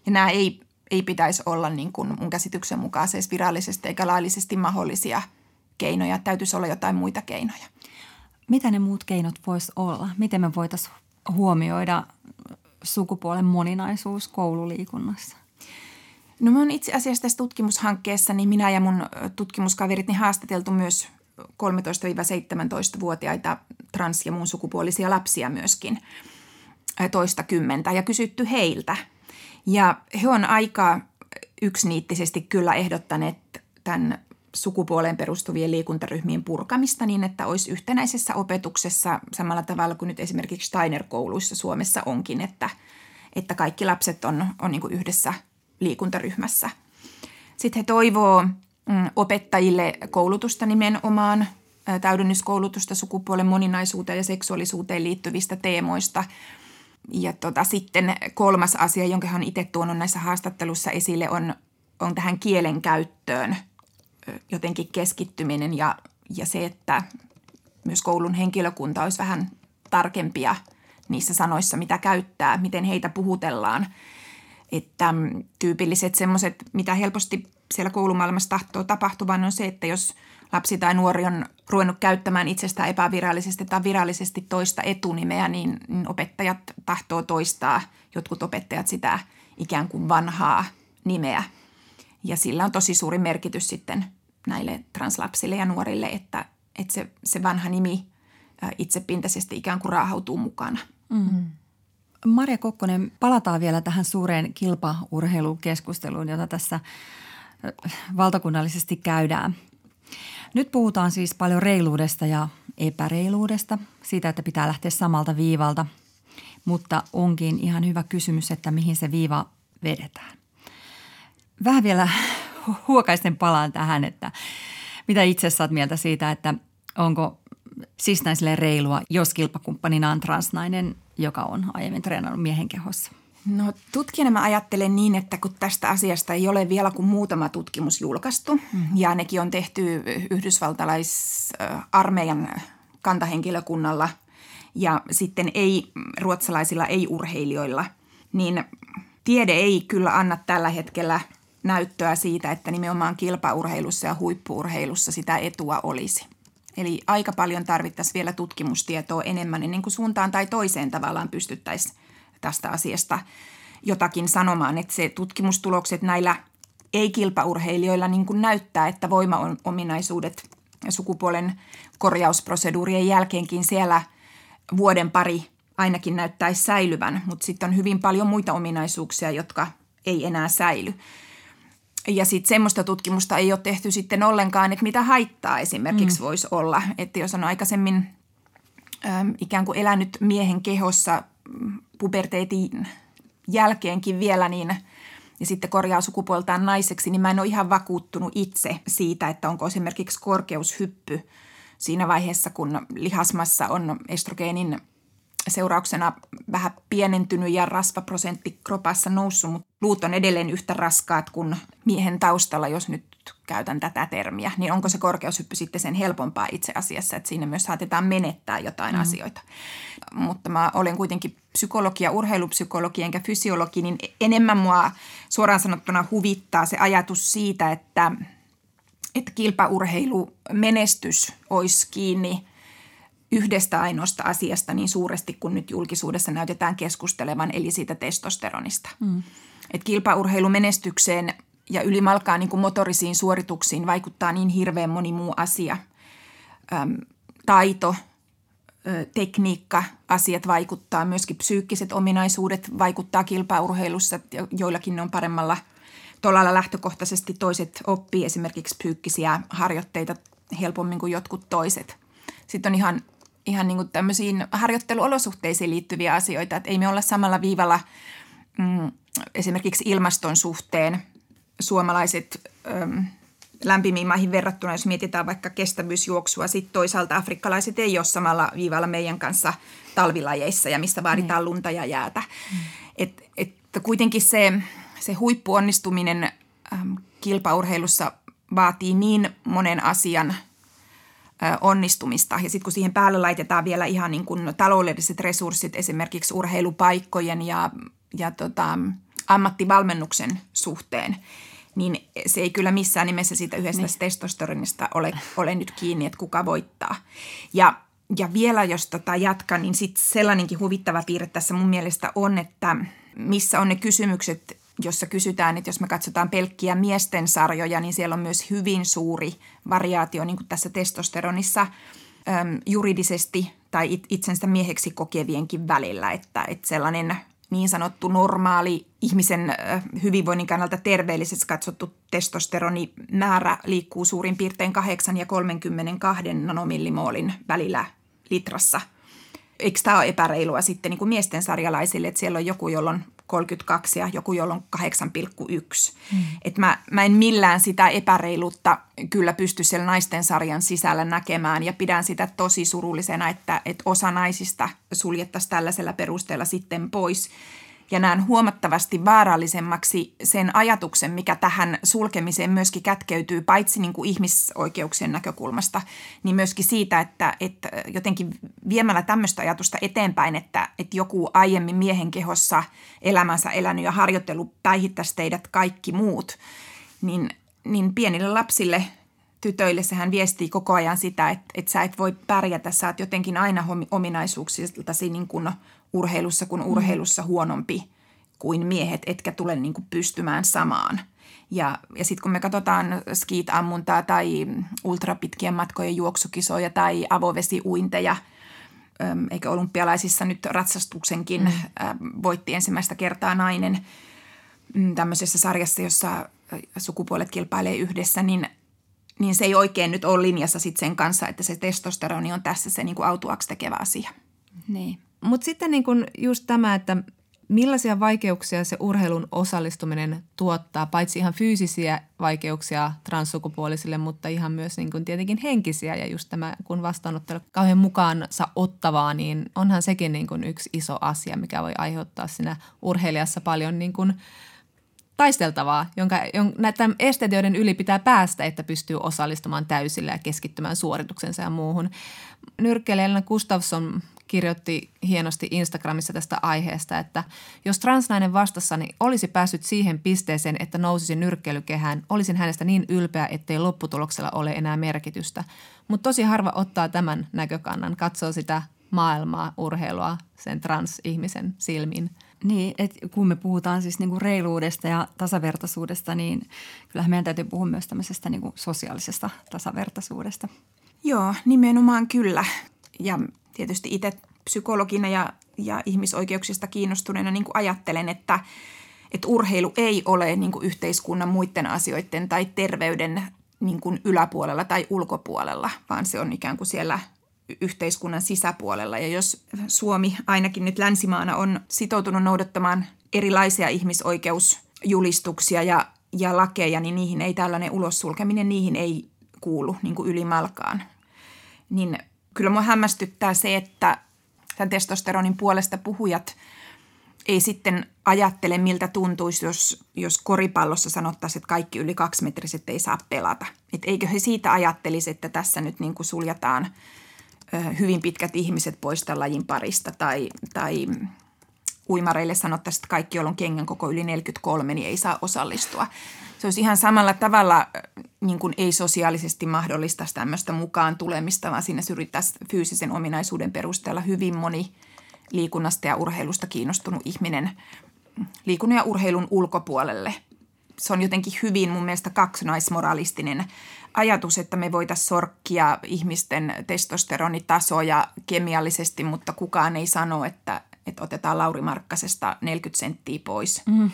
[SPEAKER 1] Ja nämä ei, ei pitäisi olla niin kuin mun käsityksen mukaan siis virallisesti eikä laillisesti mahdollisia keinoja. Täytyisi olla jotain muita keinoja.
[SPEAKER 3] Mitä ne muut keinot voisi olla? Miten me voitaisiin huomioida sukupuolen moninaisuus koululiikunnassa?
[SPEAKER 1] No me on itse asiassa tässä tutkimushankkeessa, niin minä ja mun tutkimuskaverit niin haastateltu myös 13-17-vuotiaita trans- ja muun sukupuolisia lapsia myöskin toista kymmentä ja kysytty heiltä. Ja he on aika yksiniittisesti kyllä ehdottaneet tämän sukupuoleen perustuvien liikuntaryhmien purkamista niin, että olisi yhtenäisessä opetuksessa samalla tavalla kuin nyt esimerkiksi Steiner-kouluissa Suomessa onkin, että, että kaikki lapset on, on niin yhdessä liikuntaryhmässä. Sitten he toivoo mm, opettajille koulutusta nimenomaan, täydennyskoulutusta sukupuolen moninaisuuteen ja seksuaalisuuteen liittyvistä teemoista. Ja tota, sitten kolmas asia, jonka hän itse tuonut näissä haastattelussa esille, on, on tähän kielen käyttöön – jotenkin keskittyminen ja, ja se, että myös koulun henkilökunta olisi vähän tarkempia niissä sanoissa, mitä käyttää, miten heitä puhutellaan. Että mm, tyypilliset semmoiset, mitä helposti siellä koulumaailmassa tahtoo tapahtuvan, on se, että jos lapsi tai nuori on ruvennut käyttämään itsestään epävirallisesti tai virallisesti toista etunimeä, niin, niin opettajat tahtoo toistaa, jotkut opettajat sitä ikään kuin vanhaa nimeä. Ja sillä on tosi suuri merkitys sitten näille translapsille ja nuorille, että, että se, se vanha nimi itsepintaisesti ikään kuin raahautuu mukana. Mm.
[SPEAKER 3] Maria Kokkonen, palataan vielä tähän suureen kilpaurheilukeskusteluun, jota tässä valtakunnallisesti käydään. Nyt puhutaan siis paljon reiluudesta ja epäreiluudesta, siitä, että pitää lähteä samalta viivalta, mutta onkin ihan hyvä kysymys, että mihin se viiva vedetään. Vähän vielä huokaisten palaan tähän, että mitä itse saat mieltä siitä, että onko siis reilua, jos kilpakumppanina on transnainen, joka on aiemmin treenannut miehen kehossa?
[SPEAKER 1] No tutkijana mä ajattelen niin, että kun tästä asiasta ei ole vielä kuin muutama tutkimus julkaistu mm. ja nekin on tehty yhdysvaltalaisarmeijan kantahenkilökunnalla ja sitten ei ruotsalaisilla ei-urheilijoilla, niin tiede ei kyllä anna tällä hetkellä näyttöä siitä, että nimenomaan kilpaurheilussa ja huippuurheilussa sitä etua olisi. Eli aika paljon tarvittaisiin vielä tutkimustietoa enemmän ennen kuin suuntaan tai toiseen tavallaan pystyttäisiin tästä asiasta jotakin sanomaan, että se tutkimustulokset näillä ei-kilpaurheilijoilla niin kuin näyttää, että voimaominaisuudet sukupuolen korjausproseduurien jälkeenkin siellä vuoden pari ainakin näyttäisi säilyvän, mutta sitten on hyvin paljon muita ominaisuuksia, jotka ei enää säily. Ja sitten semmoista tutkimusta ei ole tehty sitten ollenkaan, että mitä haittaa esimerkiksi mm. voisi olla. Että jos on aikaisemmin äm, ikään kuin elänyt miehen kehossa puberteetin jälkeenkin vielä, niin ja sitten korjaa sukupuoltaan naiseksi, niin mä en ole ihan vakuuttunut itse siitä, että onko esimerkiksi korkeushyppy siinä vaiheessa, kun lihasmassa on estrogeenin seurauksena vähän pienentynyt ja rasvaprosentti kropassa noussut, mutta luut on edelleen yhtä raskaat kuin miehen taustalla, jos nyt käytän tätä termiä, niin onko se korkeushyppy sitten sen helpompaa itse asiassa, että siinä myös saatetaan menettää jotain mm. asioita. Mutta mä olen kuitenkin psykologi ja urheilupsykologi enkä fysiologi, niin enemmän mua suoraan sanottuna huvittaa se ajatus siitä, että, että kilpaurheilumenestys olisi kiinni – yhdestä ainoasta asiasta niin suuresti kuin nyt julkisuudessa näytetään keskustelevan, eli siitä testosteronista. Mm. Et kilpaurheilumenestykseen ja ylimalkaan niin kuin motorisiin suorituksiin vaikuttaa niin hirveän moni muu asia. Öm, taito, ö, tekniikka, asiat vaikuttaa, myöskin psyykkiset ominaisuudet vaikuttaa kilpaurheilussa, joillakin ne on paremmalla tolalla lähtökohtaisesti. Toiset oppii esimerkiksi psyykkisiä harjoitteita helpommin kuin jotkut toiset. Sitten on ihan ihan niin kuin tämmöisiin harjoitteluolosuhteisiin liittyviä asioita, että ei me olla samalla viivalla mm, esimerkiksi ilmaston suhteen suomalaiset äm, lämpimiin maihin verrattuna, jos mietitään vaikka kestävyysjuoksua, sitten toisaalta afrikkalaiset ei ole samalla viivalla meidän kanssa talvilajeissa ja missä vaaditaan mm. lunta ja jäätä. Mm. Et, että kuitenkin se, se huippuonnistuminen äm, kilpaurheilussa vaatii niin monen asian – onnistumista. Ja sitten kun siihen päälle laitetaan vielä ihan niin kuin taloudelliset resurssit esimerkiksi urheilupaikkojen ja, ja tota, ammattivalmennuksen suhteen, niin se ei kyllä missään nimessä siitä yhdestä niin. testosteronista ole, ole nyt kiinni, että kuka voittaa. Ja, ja vielä jos tota jatkan, niin sitten sellainenkin huvittava piirre tässä mun mielestä on, että missä on ne kysymykset, jossa kysytään, että jos me katsotaan pelkkiä miesten sarjoja, niin siellä on myös hyvin suuri variaatio niin kuin tässä testosteronissa äm, juridisesti tai itsensä mieheksi kokevienkin välillä, että, että sellainen niin sanottu normaali ihmisen hyvinvoinnin kannalta terveellisesti katsottu testosteronimäärä liikkuu suurin piirtein 8 ja 32 nanomillimoolin välillä litrassa. Eikö tämä ole epäreilua sitten niin kuin miesten sarjalaisille, että siellä on joku, jolla on 32 ja joku, jolla on 8,1. Mm. Et mä, mä en millään sitä epäreiluutta kyllä pysty siellä naisten sarjan sisällä näkemään ja pidän sitä tosi surullisena, että, että osa naisista suljettaisiin tällaisella perusteella sitten pois – ja näen huomattavasti vaarallisemmaksi sen ajatuksen, mikä tähän sulkemiseen myöskin kätkeytyy, paitsi niin kuin ihmisoikeuksien näkökulmasta, niin myöskin siitä, että, että jotenkin viemällä tämmöistä ajatusta eteenpäin, että, että joku aiemmin miehen kehossa elämänsä elänyt ja harjoittelu päihittäisi teidät kaikki muut, niin, niin pienille lapsille tytöille sehän viestii koko ajan sitä, että, että sä et voi pärjätä, sä oot jotenkin aina ominaisuuksiltasi niin kuin urheilussa kuin mm. urheilussa huonompi kuin miehet, etkä tule niin kuin pystymään samaan. Ja, ja sitten kun me katsotaan skiit-ammuntaa tai ultrapitkien matkojen juoksukisoja tai avovesiuinteja, eikä olympialaisissa nyt ratsastuksenkin mm. voitti ensimmäistä kertaa nainen mm, tämmöisessä sarjassa, jossa sukupuolet kilpailee yhdessä, niin, niin se ei oikein nyt ole linjassa sit sen kanssa, että se testosteroni on tässä se niin autuaksi tekevä asia.
[SPEAKER 4] Niin. Mutta sitten niin kun just tämä, että Millaisia vaikeuksia se urheilun osallistuminen tuottaa, paitsi ihan fyysisiä vaikeuksia transsukupuolisille, mutta ihan myös niin kuin tietenkin henkisiä. Ja just tämä, kun vastaanottelu kauhean mukaansa ottavaa, niin onhan sekin niin kuin yksi iso asia, mikä voi aiheuttaa siinä urheilijassa paljon niin kuin taisteltavaa, jonka, näitä esteet, yli pitää päästä, että pystyy osallistumaan täysillä ja keskittymään suorituksensa ja muuhun. Nyrkkeilijä Elena Gustafsson kirjoitti hienosti Instagramissa tästä aiheesta, että jos transnainen vastassani olisi päässyt siihen pisteeseen, että nousisi nyrkkeilykehään, olisin hänestä niin ylpeä, ettei lopputuloksella ole enää merkitystä. Mutta tosi harva ottaa tämän näkökannan, katsoo sitä maailmaa, urheilua sen transihmisen silmin.
[SPEAKER 3] Niin, että kun me puhutaan siis niinku reiluudesta ja tasavertaisuudesta, niin kyllähän meidän täytyy puhua myös tämmöisestä niinku sosiaalisesta tasavertaisuudesta.
[SPEAKER 1] Joo, nimenomaan kyllä. Ja tietysti itse psykologina ja, ja ihmisoikeuksista kiinnostuneena niin kuin ajattelen, että, että urheilu ei ole niin kuin yhteiskunnan muiden asioiden tai terveyden niin kuin yläpuolella tai ulkopuolella, vaan se on ikään kuin siellä yhteiskunnan sisäpuolella. Ja jos Suomi ainakin nyt länsimaana on sitoutunut noudattamaan erilaisia ihmisoikeusjulistuksia ja, ja lakeja, niin niihin ei tällainen ulossulkeminen, niihin ei kuulu niin kuin ylimalkaan. Niin kyllä mua hämmästyttää se, että tämän testosteronin puolesta puhujat ei sitten ajattele, miltä tuntuisi, jos, jos koripallossa sanottaisiin, että kaikki yli kaksimetriset ei saa pelata. Et eikö he siitä ajattelisi, että tässä nyt niin kuin suljataan hyvin pitkät ihmiset pois tämän lajin parista tai, tai uimareille sanottaisiin, että kaikki, joilla on kengän koko yli 43, niin ei saa osallistua. Se olisi ihan samalla tavalla niin kuin ei sosiaalisesti mahdollista tämmöistä mukaan tulemista, vaan siinä syrjittäisiin fyysisen ominaisuuden perusteella hyvin moni liikunnasta ja urheilusta kiinnostunut ihminen liikunnan ja urheilun ulkopuolelle. Se on jotenkin hyvin mun mielestä kaksinaismoralistinen ajatus, että me voitaisiin sorkkia ihmisten testosteronitasoja kemiallisesti, mutta kukaan ei sano, että, että otetaan Lauri Markkasesta 40 senttiä pois. Mm.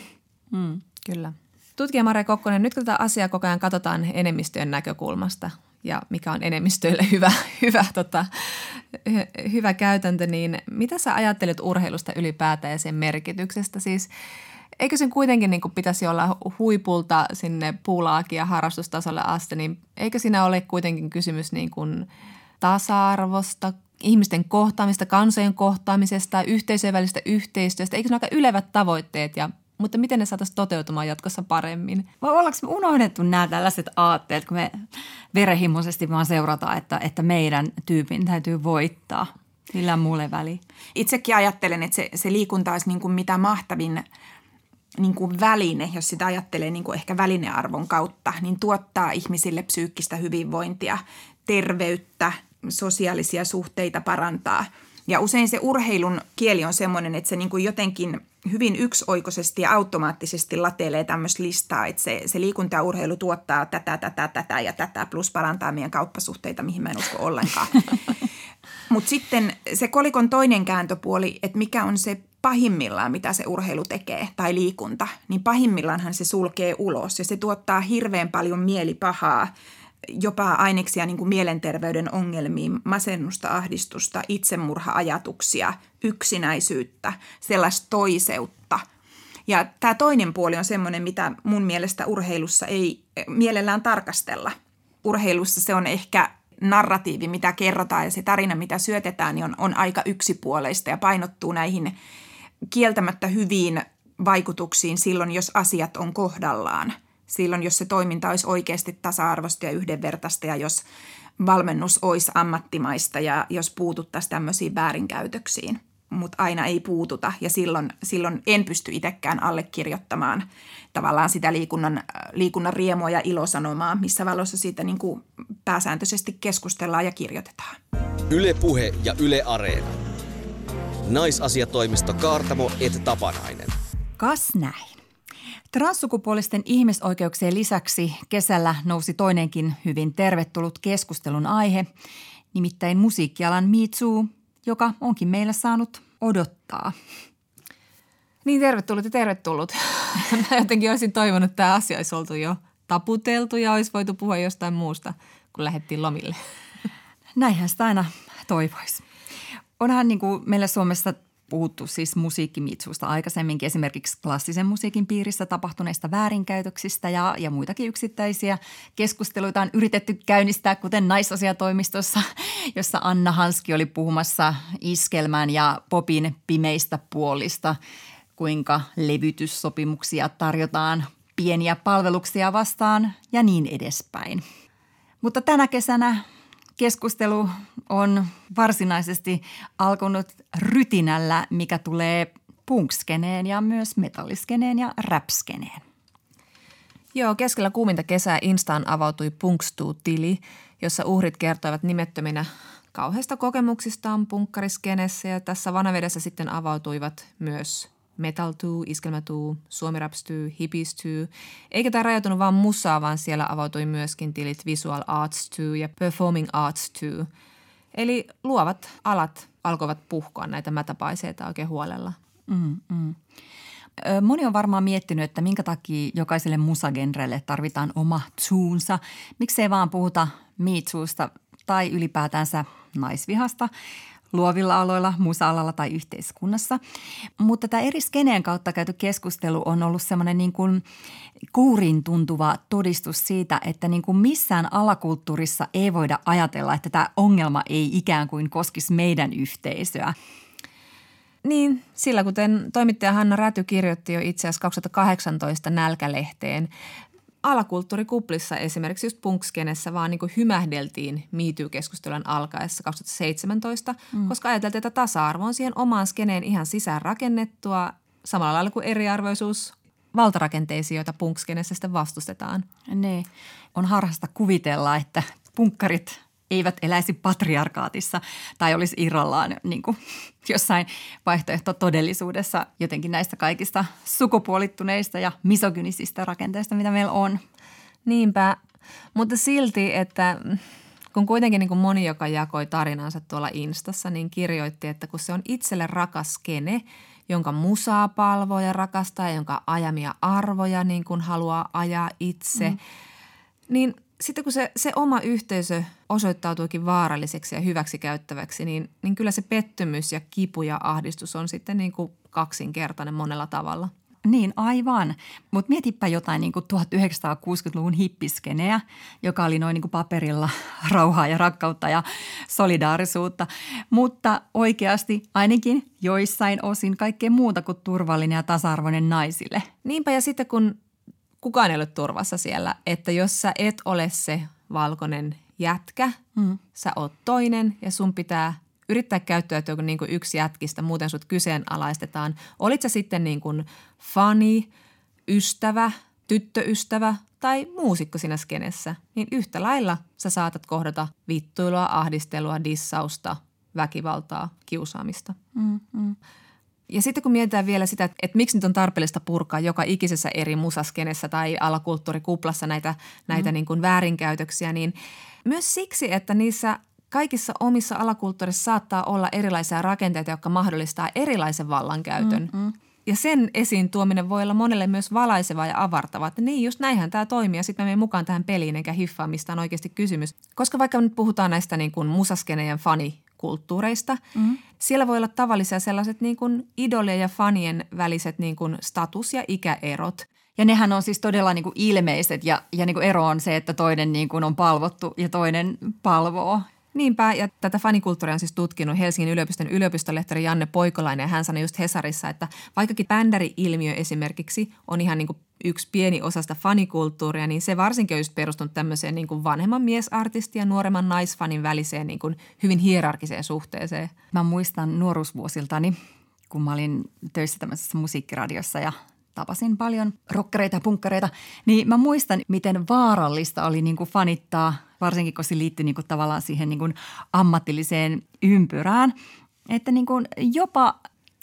[SPEAKER 4] Mm, kyllä. Tutkija Mare Kokkonen, nyt kun tätä asiaa koko ajan katsotaan enemmistöjen näkökulmasta ja mikä on enemmistöille hyvä, hyvä, tota, hyvä käytäntö, niin mitä sä ajattelet urheilusta ylipäätään ja sen merkityksestä? Siis eikö sen kuitenkin niin kuin pitäisi olla huipulta sinne puulaakin ja harrastustasolle asti, niin eikö siinä ole kuitenkin kysymys niin kuin tasa-arvosta, ihmisten kohtaamista, kansojen kohtaamisesta, yhteisöjen välistä yhteistyöstä? Eikö ne aika ylevät tavoitteet ja mutta miten ne saataisiin toteutumaan jatkossa paremmin?
[SPEAKER 3] Vai ollaanko me unohdettu nämä tällaiset aatteet, kun me verehimoisesti vaan seurataan, että, että meidän tyypin täytyy voittaa? Millään muulle väliin.
[SPEAKER 1] Itsekin ajattelen, että se, se liikunta olisi niin kuin mitä mahtavin niin kuin väline, jos sitä ajattelee niin kuin ehkä välinearvon kautta, niin tuottaa ihmisille psyykkistä hyvinvointia, terveyttä, sosiaalisia suhteita parantaa. Ja usein se urheilun kieli on semmoinen, että se niin kuin jotenkin – hyvin yksioikoisesti ja automaattisesti latelee tämmöistä listaa, että se, se liikunta ja urheilu tuottaa tätä, tätä, tätä ja tätä, plus parantaa meidän kauppasuhteita, mihin mä en usko ollenkaan. Mutta sitten se kolikon toinen kääntöpuoli, että mikä on se pahimmillaan, mitä se urheilu tekee tai liikunta, niin pahimmillaanhan se sulkee ulos ja se tuottaa hirveän paljon mielipahaa jopa aineksia niin kuin mielenterveyden ongelmiin, masennusta, ahdistusta, itsemurha-ajatuksia, yksinäisyyttä, sellaista toiseutta. Ja tämä toinen puoli on semmoinen, mitä mun mielestä urheilussa ei mielellään tarkastella. Urheilussa se on ehkä narratiivi, mitä kerrotaan ja se tarina, mitä syötetään, niin on, on aika yksipuoleista ja painottuu näihin kieltämättä hyviin vaikutuksiin silloin, jos asiat on kohdallaan – silloin, jos se toiminta olisi oikeasti tasa-arvoista ja yhdenvertaista ja jos valmennus olisi ammattimaista ja jos puututtaisiin tämmöisiin väärinkäytöksiin. Mutta aina ei puututa ja silloin, silloin en pysty itsekään allekirjoittamaan tavallaan sitä liikunnan, liikunnan riemua ja ilosanomaa, missä valossa siitä niin kuin pääsääntöisesti keskustellaan ja kirjoitetaan.
[SPEAKER 2] Ylepuhe ja Yle Areena. Naisasiatoimisto Kaartamo et Tapanainen.
[SPEAKER 3] Kas näin. Transsukupuolisten ihmisoikeuksien lisäksi kesällä nousi toinenkin hyvin tervetullut keskustelun aihe, nimittäin musiikkialan Too, joka onkin meillä saanut odottaa.
[SPEAKER 4] Niin tervetullut ja tervetullut. Mä jotenkin olisin toivonut, että tämä asia olisi oltu jo taputeltu ja olisi voitu puhua jostain muusta, kun lähdettiin lomille.
[SPEAKER 3] Näinhän sitä aina toivoisi. Onhan niin kuin meillä Suomessa puhuttu siis musiikkimitsuusta aikaisemminkin, esimerkiksi klassisen musiikin piirissä tapahtuneista väärinkäytöksistä ja, ja muitakin yksittäisiä keskusteluita on yritetty käynnistää, kuten naisasiatoimistossa, jossa Anna Hanski oli puhumassa iskelmän ja popin pimeistä puolista, kuinka levytyssopimuksia tarjotaan pieniä palveluksia vastaan ja niin edespäin. Mutta tänä kesänä keskustelu on varsinaisesti alkanut rytinällä, mikä tulee punkskeneen ja myös metalliskeneen ja räpskeneen.
[SPEAKER 4] Joo, keskellä kuuminta kesää Instaan avautui Punkstuu-tili, jossa uhrit kertoivat nimettöminä kauheista kokemuksistaan punkkariskenessä ja tässä vanavedessä sitten avautuivat myös Metal 2, Iskelmä 2, Suomi Raps 2, Hippies 2. Eikä tämä rajoitunut vain musaa, vaan siellä avautui myöskin tilit Visual Arts 2 ja Performing Arts 2. Eli luovat alat alkoivat puhkoa näitä mätäpaiseita oikein huolella. Mm, mm.
[SPEAKER 3] Moni on varmaan miettinyt, että minkä takia jokaiselle musagenrelle tarvitaan oma tuunsa. Miksei vaan puhuta miitsuusta tai ylipäätänsä naisvihasta luovilla aloilla, musa-alalla tai yhteiskunnassa. Mutta tämä eri skeneen kautta käyty keskustelu on ollut semmoinen niin kuin kuurin tuntuva todistus siitä, että niin kuin missään alakulttuurissa ei voida ajatella, että tämä ongelma ei ikään kuin koskisi meidän yhteisöä.
[SPEAKER 4] Niin, sillä kuten toimittaja Hanna Räty kirjoitti jo itse asiassa 2018 Nälkälehteen, alakulttuurikuplissa esimerkiksi just punkskenessä vaan niin kuin hymähdeltiin MeToo-keskustelun alkaessa 2017, mm. koska ajateltiin, että tasa-arvo on siihen omaan skeneen ihan sisään rakennettua samalla lailla kuin eriarvoisuus valtarakenteisiin, joita punkskenessä sitten vastustetaan.
[SPEAKER 3] Ne. On harhasta kuvitella, että punkkarit eivät eläisi patriarkaatissa tai olisi irrallaan niin kuin jossain vaihtoehto todellisuudessa jotenkin näistä kaikista sukupuolittuneista ja misogynisistä rakenteista, mitä meillä on.
[SPEAKER 4] Niinpä, mutta silti, että kun kuitenkin niin kuin moni, joka jakoi tarinansa tuolla Instassa, niin kirjoitti, että kun se on itselle rakas kene, jonka musaa palvoo ja rakastaa, jonka ajamia arvoja niin kuin haluaa ajaa itse, mm. niin sitten kun se, se oma yhteisö osoittautuikin vaaralliseksi ja hyväksikäyttäväksi, niin, niin kyllä se pettymys ja kipu ja ahdistus on sitten niin kuin kaksinkertainen monella tavalla.
[SPEAKER 3] Niin, aivan. Mutta mietipä jotain niin kuin 1960-luvun hippiskeneä, joka oli noin niin kuin paperilla rauhaa ja rakkautta ja solidaarisuutta. Mutta oikeasti ainakin joissain osin kaikkea muuta kuin turvallinen ja tasa-arvoinen naisille.
[SPEAKER 4] Niinpä ja sitten kun kukaan ei ole turvassa siellä, että jos sä et ole se valkoinen jätkä, mm. sä oot toinen ja sun pitää yrittää käyttäytyä niin kuin yksi jätkistä, muuten sut kyseenalaistetaan. Olit sä sitten niin kuin fani, ystävä, tyttöystävä tai muusikko siinä skenessä, niin yhtä lailla sä saatat kohdata vittuilua, ahdistelua, dissausta, väkivaltaa, kiusaamista. Mm, mm. Ja sitten kun mietitään vielä sitä, että, että miksi nyt on tarpeellista purkaa joka ikisessä eri musaskenessä tai alakulttuurikuplassa näitä, näitä mm. niin kuin väärinkäytöksiä, niin myös siksi, että niissä kaikissa omissa alakulttuurissa saattaa olla erilaisia rakenteita, jotka mahdollistaa erilaisen vallankäytön. Mm-hmm. Ja sen esiin tuominen voi olla monelle myös valaiseva ja avartava. Että niin, just näinhän tämä toimii ja sitten me mukaan tähän peliin enkä hiffaa, mistä on oikeasti kysymys. Koska vaikka nyt puhutaan näistä niin kuin musaskeneen fani kulttuureista. Mm-hmm. Siellä voi olla tavallisia sellaiset niin kuin idolien ja fanien väliset niin kuin status- ja ikäerot.
[SPEAKER 3] Ja nehän on siis todella niin kuin ilmeiset ja, ja niin kuin ero on se, että toinen niin kuin on palvottu ja toinen palvoo.
[SPEAKER 4] Niinpä, ja tätä fanikulttuuria on siis tutkinut Helsingin yliopiston yliopistolehtori Janne Poikolainen, ja hän sanoi just Hesarissa, että vaikkakin bändäri-ilmiö esimerkiksi on ihan niin kuin yksi pieni osa sitä fanikulttuuria, niin se varsinkin on just perustunut tämmöiseen niin kuin vanhemman miesartistin ja nuoremman naisfanin väliseen niin kuin hyvin hierarkiseen suhteeseen.
[SPEAKER 3] Mä muistan nuoruusvuosiltani, kun mä olin töissä tämmöisessä musiikkiradiossa ja tapasin paljon rokkereita ja punkkareita, niin mä muistan, miten vaarallista oli niin kuin fanittaa, varsinkin kun se liittyi niin kuin tavallaan siihen niin kuin ammatilliseen ympyrään. Että niin kuin jopa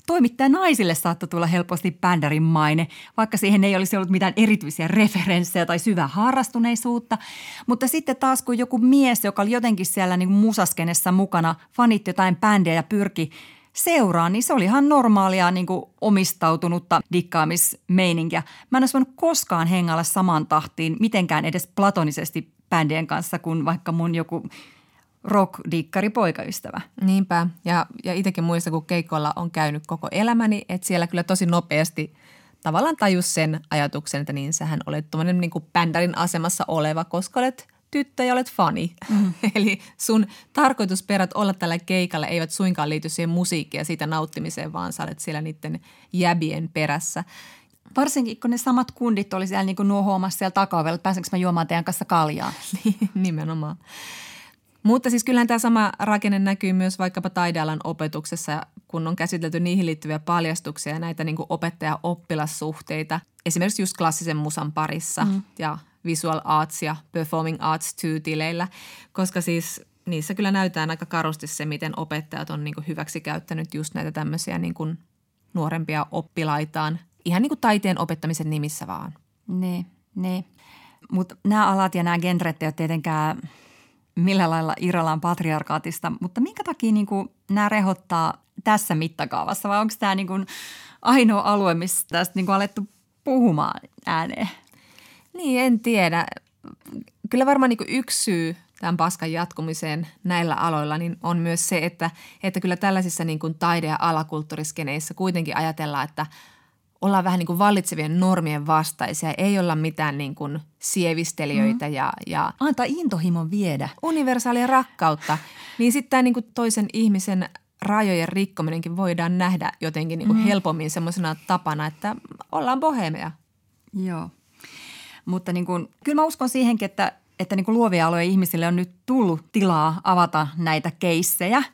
[SPEAKER 3] toimittaja naisille saattoi tulla helposti bändärin maine, vaikka siihen ei olisi ollut mitään erityisiä referenssejä tai syvää harrastuneisuutta. Mutta sitten taas kun joku mies, joka oli jotenkin siellä niin musaskenessa mukana, fanitti jotain bändiä ja pyrki seuraan, niin se oli ihan normaalia niin kuin omistautunutta dikkaamismeininkiä. Mä en olisi voinut koskaan hengalla samaan tahtiin mitenkään edes platonisesti bändien kanssa, kun vaikka mun joku rock-dikkari poikaystävä.
[SPEAKER 4] Niinpä. Ja, ja itsekin muista, kun keikoilla on käynyt koko elämäni, että siellä kyllä tosi nopeasti tavallaan tajus sen ajatuksen, että niin sähän olet tuommoinen niin bändärin asemassa oleva, koska olet tyttö ja olet fani. Mm. Eli sun tarkoitusperät olla tällä keikalla eivät suinkaan liity siihen musiikkiin ja siitä nauttimiseen, vaan sä olet siellä niiden jäbien perässä.
[SPEAKER 3] Varsinkin kun ne samat kundit oli siellä niin kuin nuohoamassa siellä takaovella, että pääsenkö mä juomaan teidän kanssa kaljaa.
[SPEAKER 4] Nimenomaan. Mutta siis kyllähän tämä sama rakenne näkyy myös vaikkapa taidealan opetuksessa, kun on käsitelty niihin liittyviä paljastuksia ja näitä niin opettaja-oppilassuhteita. Esimerkiksi just klassisen musan parissa mm. ja visual arts ja performing arts tileillä, koska siis niissä kyllä näytetään aika karusti se, miten opettajat on niin hyväksi käyttänyt just näitä tämmöisiä niin kuin nuorempia oppilaitaan ihan niin kuin taiteen opettamisen nimissä vaan.
[SPEAKER 3] Ne, ne. Mutta nämä alat ja nämä genret eivät tietenkään millä lailla irrallaan patriarkaatista, mutta minkä takia niin kuin nämä rehottaa tässä mittakaavassa vai onko tämä niin kuin ainoa alue, missä tästä niin kuin alettu puhumaan ääneen?
[SPEAKER 4] Niin, en tiedä. Kyllä varmaan niin yksi syy tämän paskan jatkumiseen näillä aloilla niin on myös se, että, että kyllä tällaisissa niin kuin taide- ja alakulttuuriskeneissä kuitenkin ajatellaan, että ollaan vähän niin kuin vallitsevien normien vastaisia. Ei olla mitään niin kuin sievistelijöitä mm. ja, ja...
[SPEAKER 3] Antaa intohimon viedä.
[SPEAKER 4] Universaalia rakkautta. Niin sitten tämä niin kuin toisen ihmisen rajojen rikkominenkin voidaan nähdä jotenkin niin kuin mm. helpommin semmoisena tapana, että ollaan bohemeja.
[SPEAKER 3] Joo. Mutta niin kuin, kyllä mä uskon siihenkin, että, että niin kuin luovia aloja ihmisille on nyt tullut tilaa avata näitä keissejä –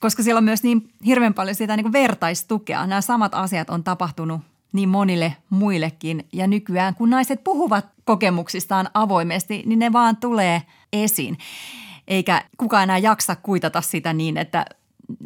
[SPEAKER 3] koska siellä on myös niin hirveän paljon sitä niin kuin vertaistukea. Nämä samat asiat on tapahtunut niin monille muillekin. Ja nykyään, kun naiset puhuvat kokemuksistaan avoimesti, niin ne vaan tulee esiin. Eikä kukaan enää jaksa kuitata sitä niin, että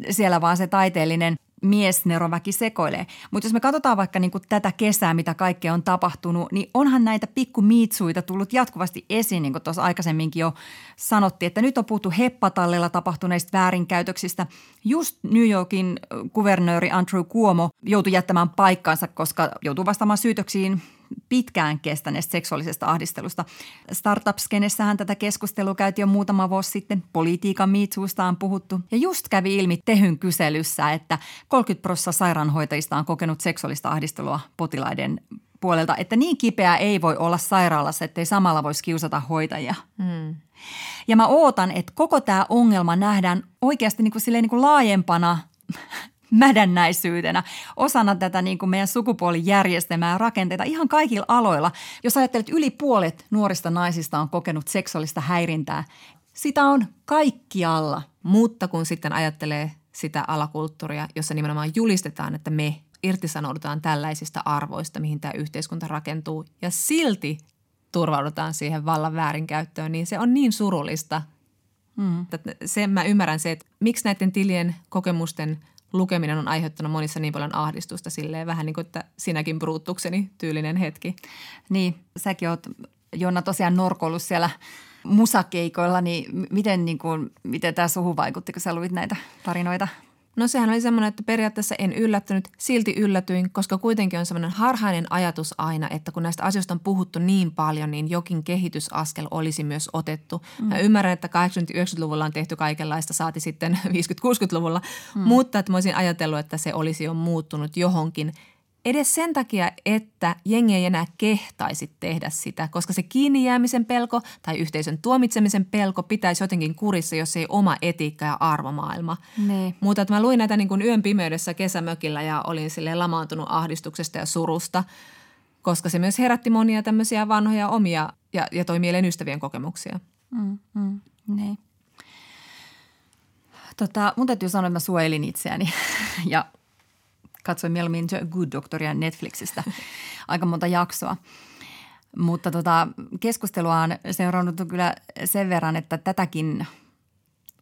[SPEAKER 3] siellä vaan se taiteellinen miesneroväki sekoilee. Mutta jos me katsotaan vaikka niin kuin tätä kesää, mitä kaikkea on tapahtunut, niin onhan näitä pikkumiitsuita tullut jatkuvasti esiin, niin kuin tuossa aikaisemminkin jo sanottiin, että nyt on puhuttu heppatallella tapahtuneista väärinkäytöksistä. Just New Yorkin kuvernööri Andrew Cuomo joutui jättämään paikkaansa, koska joutuu vastaamaan syytöksiin pitkään kestäneestä seksuaalisesta ahdistelusta. Startup-skenessähän tätä keskustelua käytiin jo muutama vuosi sitten. Politiikan miitsuusta on puhuttu. Ja just kävi ilmi Tehyn kyselyssä, että 30 prosenttia sairaanhoitajista on kokenut seksuaalista ahdistelua potilaiden puolelta, että niin kipeää ei voi olla sairaalassa, ettei samalla voisi kiusata hoitajia. Mm. Ja mä ootan, että koko tämä ongelma nähdään oikeasti niin kuin niin kuin laajempana mädännäisyytenä osana tätä niin kuin meidän sukupuolijärjestelmää ja rakenteita ihan kaikilla aloilla. Jos ajattelet, että yli puolet nuorista naisista on kokenut seksuaalista häirintää, sitä on kaikkialla.
[SPEAKER 4] Mutta kun sitten ajattelee sitä alakulttuuria, jossa nimenomaan julistetaan, että me irtisanoudutaan tällaisista arvoista, mihin tämä yhteiskunta rakentuu, ja silti turvaudutaan siihen vallan väärinkäyttöön, niin se on niin surullista. Mm. Sen mä ymmärrän se, että miksi näiden tilien kokemusten lukeminen on aiheuttanut monissa niin paljon ahdistusta silleen vähän niin kuin, että sinäkin bruuttukseni tyylinen hetki.
[SPEAKER 3] Niin, säkin oot Jonna tosiaan norkoillut siellä musakeikoilla, niin miten, niin kuin, miten tämä suhun vaikutti, kun sä luit näitä tarinoita?
[SPEAKER 4] No sehän oli semmoinen, että periaatteessa en yllättynyt, silti yllätyin, koska kuitenkin on semmoinen harhainen ajatus aina, että kun näistä asioista on puhuttu niin paljon, niin jokin kehitysaskel olisi myös otettu. Mm. Mä ymmärrän, että 80-90-luvulla on tehty kaikenlaista, saati sitten 50-60-luvulla, mm. mutta että mä olisin ajatellut, että se olisi jo muuttunut johonkin – Edes sen takia, että jengi ei enää kehtaisi tehdä sitä, koska se kiinni jäämisen pelko tai yhteisön tuomitsemisen pelko pitäisi jotenkin kurissa, jos ei oma etiikka ja arvomaailma.
[SPEAKER 3] Ne.
[SPEAKER 4] Mutta että mä luin näitä niin kuin yön pimeydessä kesämökillä ja olin sille lamaantunut ahdistuksesta ja surusta, koska se myös herätti monia tämmöisiä vanhoja omia ja, ja toi mieleen ystävien kokemuksia.
[SPEAKER 3] Mm, mm, ne. Tota, mun täytyy sanoa, että mä suojelin itseäni ja katsoin mieluummin The Good Doctoria Netflixistä aika monta jaksoa. Mutta tota, keskustelua on seurannut kyllä sen verran, että tätäkin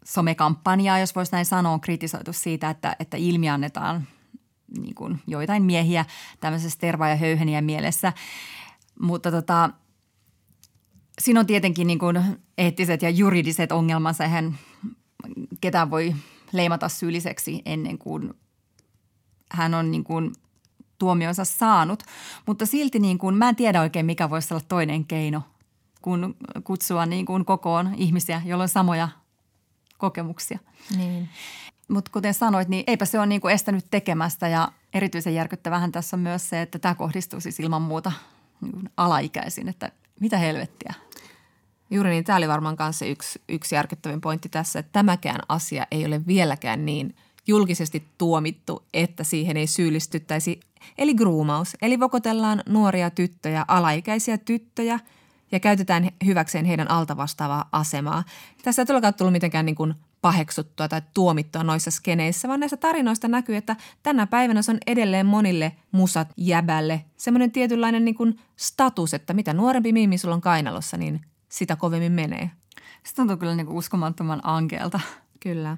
[SPEAKER 3] somekampanjaa, jos voisi näin sanoa, on kritisoitu siitä, että, että ilmiannetaan niin kuin joitain miehiä tämmöisessä terva- ja höyheniä mielessä. Mutta tota, siinä on tietenkin niin kuin eettiset ja juridiset ongelmansa. Eihän ketään voi leimata syylliseksi ennen kuin hän on niin kuin tuomionsa saanut, mutta silti niin kuin, mä en tiedä oikein mikä voisi olla toinen keino kuin kutsua niin kuin kokoon ihmisiä, joilla on samoja kokemuksia.
[SPEAKER 4] Niin.
[SPEAKER 3] Mutta kuten sanoit, niin eipä se ole niinku estänyt tekemästä ja erityisen järkyttävähän tässä on myös se, että tämä kohdistuu siis ilman muuta niinku alaikäisiin, että mitä helvettiä.
[SPEAKER 4] Juuri niin, tämä oli varmaan kanssa yksi, yksi järkyttävin pointti tässä, että tämäkään asia ei ole vieläkään niin julkisesti tuomittu, että siihen ei syyllistyttäisi. Eli groomaus, eli vokotellaan nuoria tyttöjä, alaikäisiä tyttöjä ja käytetään hyväkseen heidän altavastaavaa asemaa. Tässä ei todellakaan tullut mitenkään niin kuin paheksuttua tai tuomittua noissa skeneissä, vaan näistä tarinoista näkyy, että tänä päivänä se on edelleen monille musat jäbälle semmoinen tietynlainen niin kuin status, että mitä nuorempi miimi sulla on kainalossa, niin sitä kovemmin menee.
[SPEAKER 3] Se tuntuu kyllä niin kuin uskomattoman ankeelta.
[SPEAKER 4] Kyllä.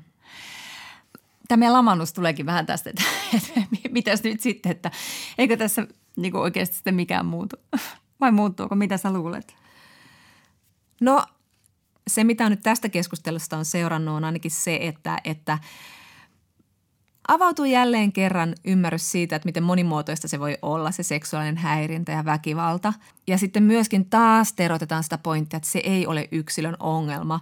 [SPEAKER 3] Tämä meidän lamannus tuleekin vähän tästä, että, että mitäs nyt sitten, että eikö tässä niin kuin oikeasti sitten mikään muutu? Vai muuttuuko? Mitä sä luulet?
[SPEAKER 4] No se, mitä nyt tästä keskustelusta on seurannut, on ainakin se, että, että avautuu jälleen kerran ymmärrys siitä, että miten monimuotoista se voi olla, se seksuaalinen häirintä ja väkivalta. Ja sitten myöskin taas terotetaan sitä pointtia, että se ei ole yksilön ongelma.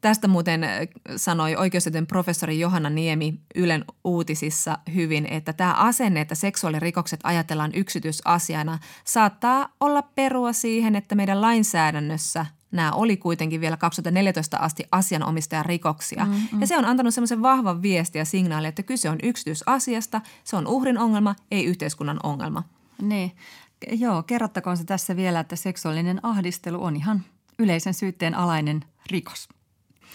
[SPEAKER 4] Tästä muuten äh, sanoi oikeustieteen professori Johanna Niemi Ylen uutisissa hyvin, että tämä asenne, että seksuaalirikokset ajatellaan yksityisasiana, saattaa olla perua siihen, että meidän lainsäädännössä nämä oli kuitenkin vielä 2014 asti asianomistajan rikoksia. Mm-hmm. Ja se on antanut semmoisen vahvan viesti ja signaali, että kyse on yksityisasiasta, se on uhrin ongelma, ei yhteiskunnan ongelma.
[SPEAKER 3] Niin, joo, kerrottakoon se tässä vielä, että seksuaalinen ahdistelu on ihan yleisen syytteen alainen rikos.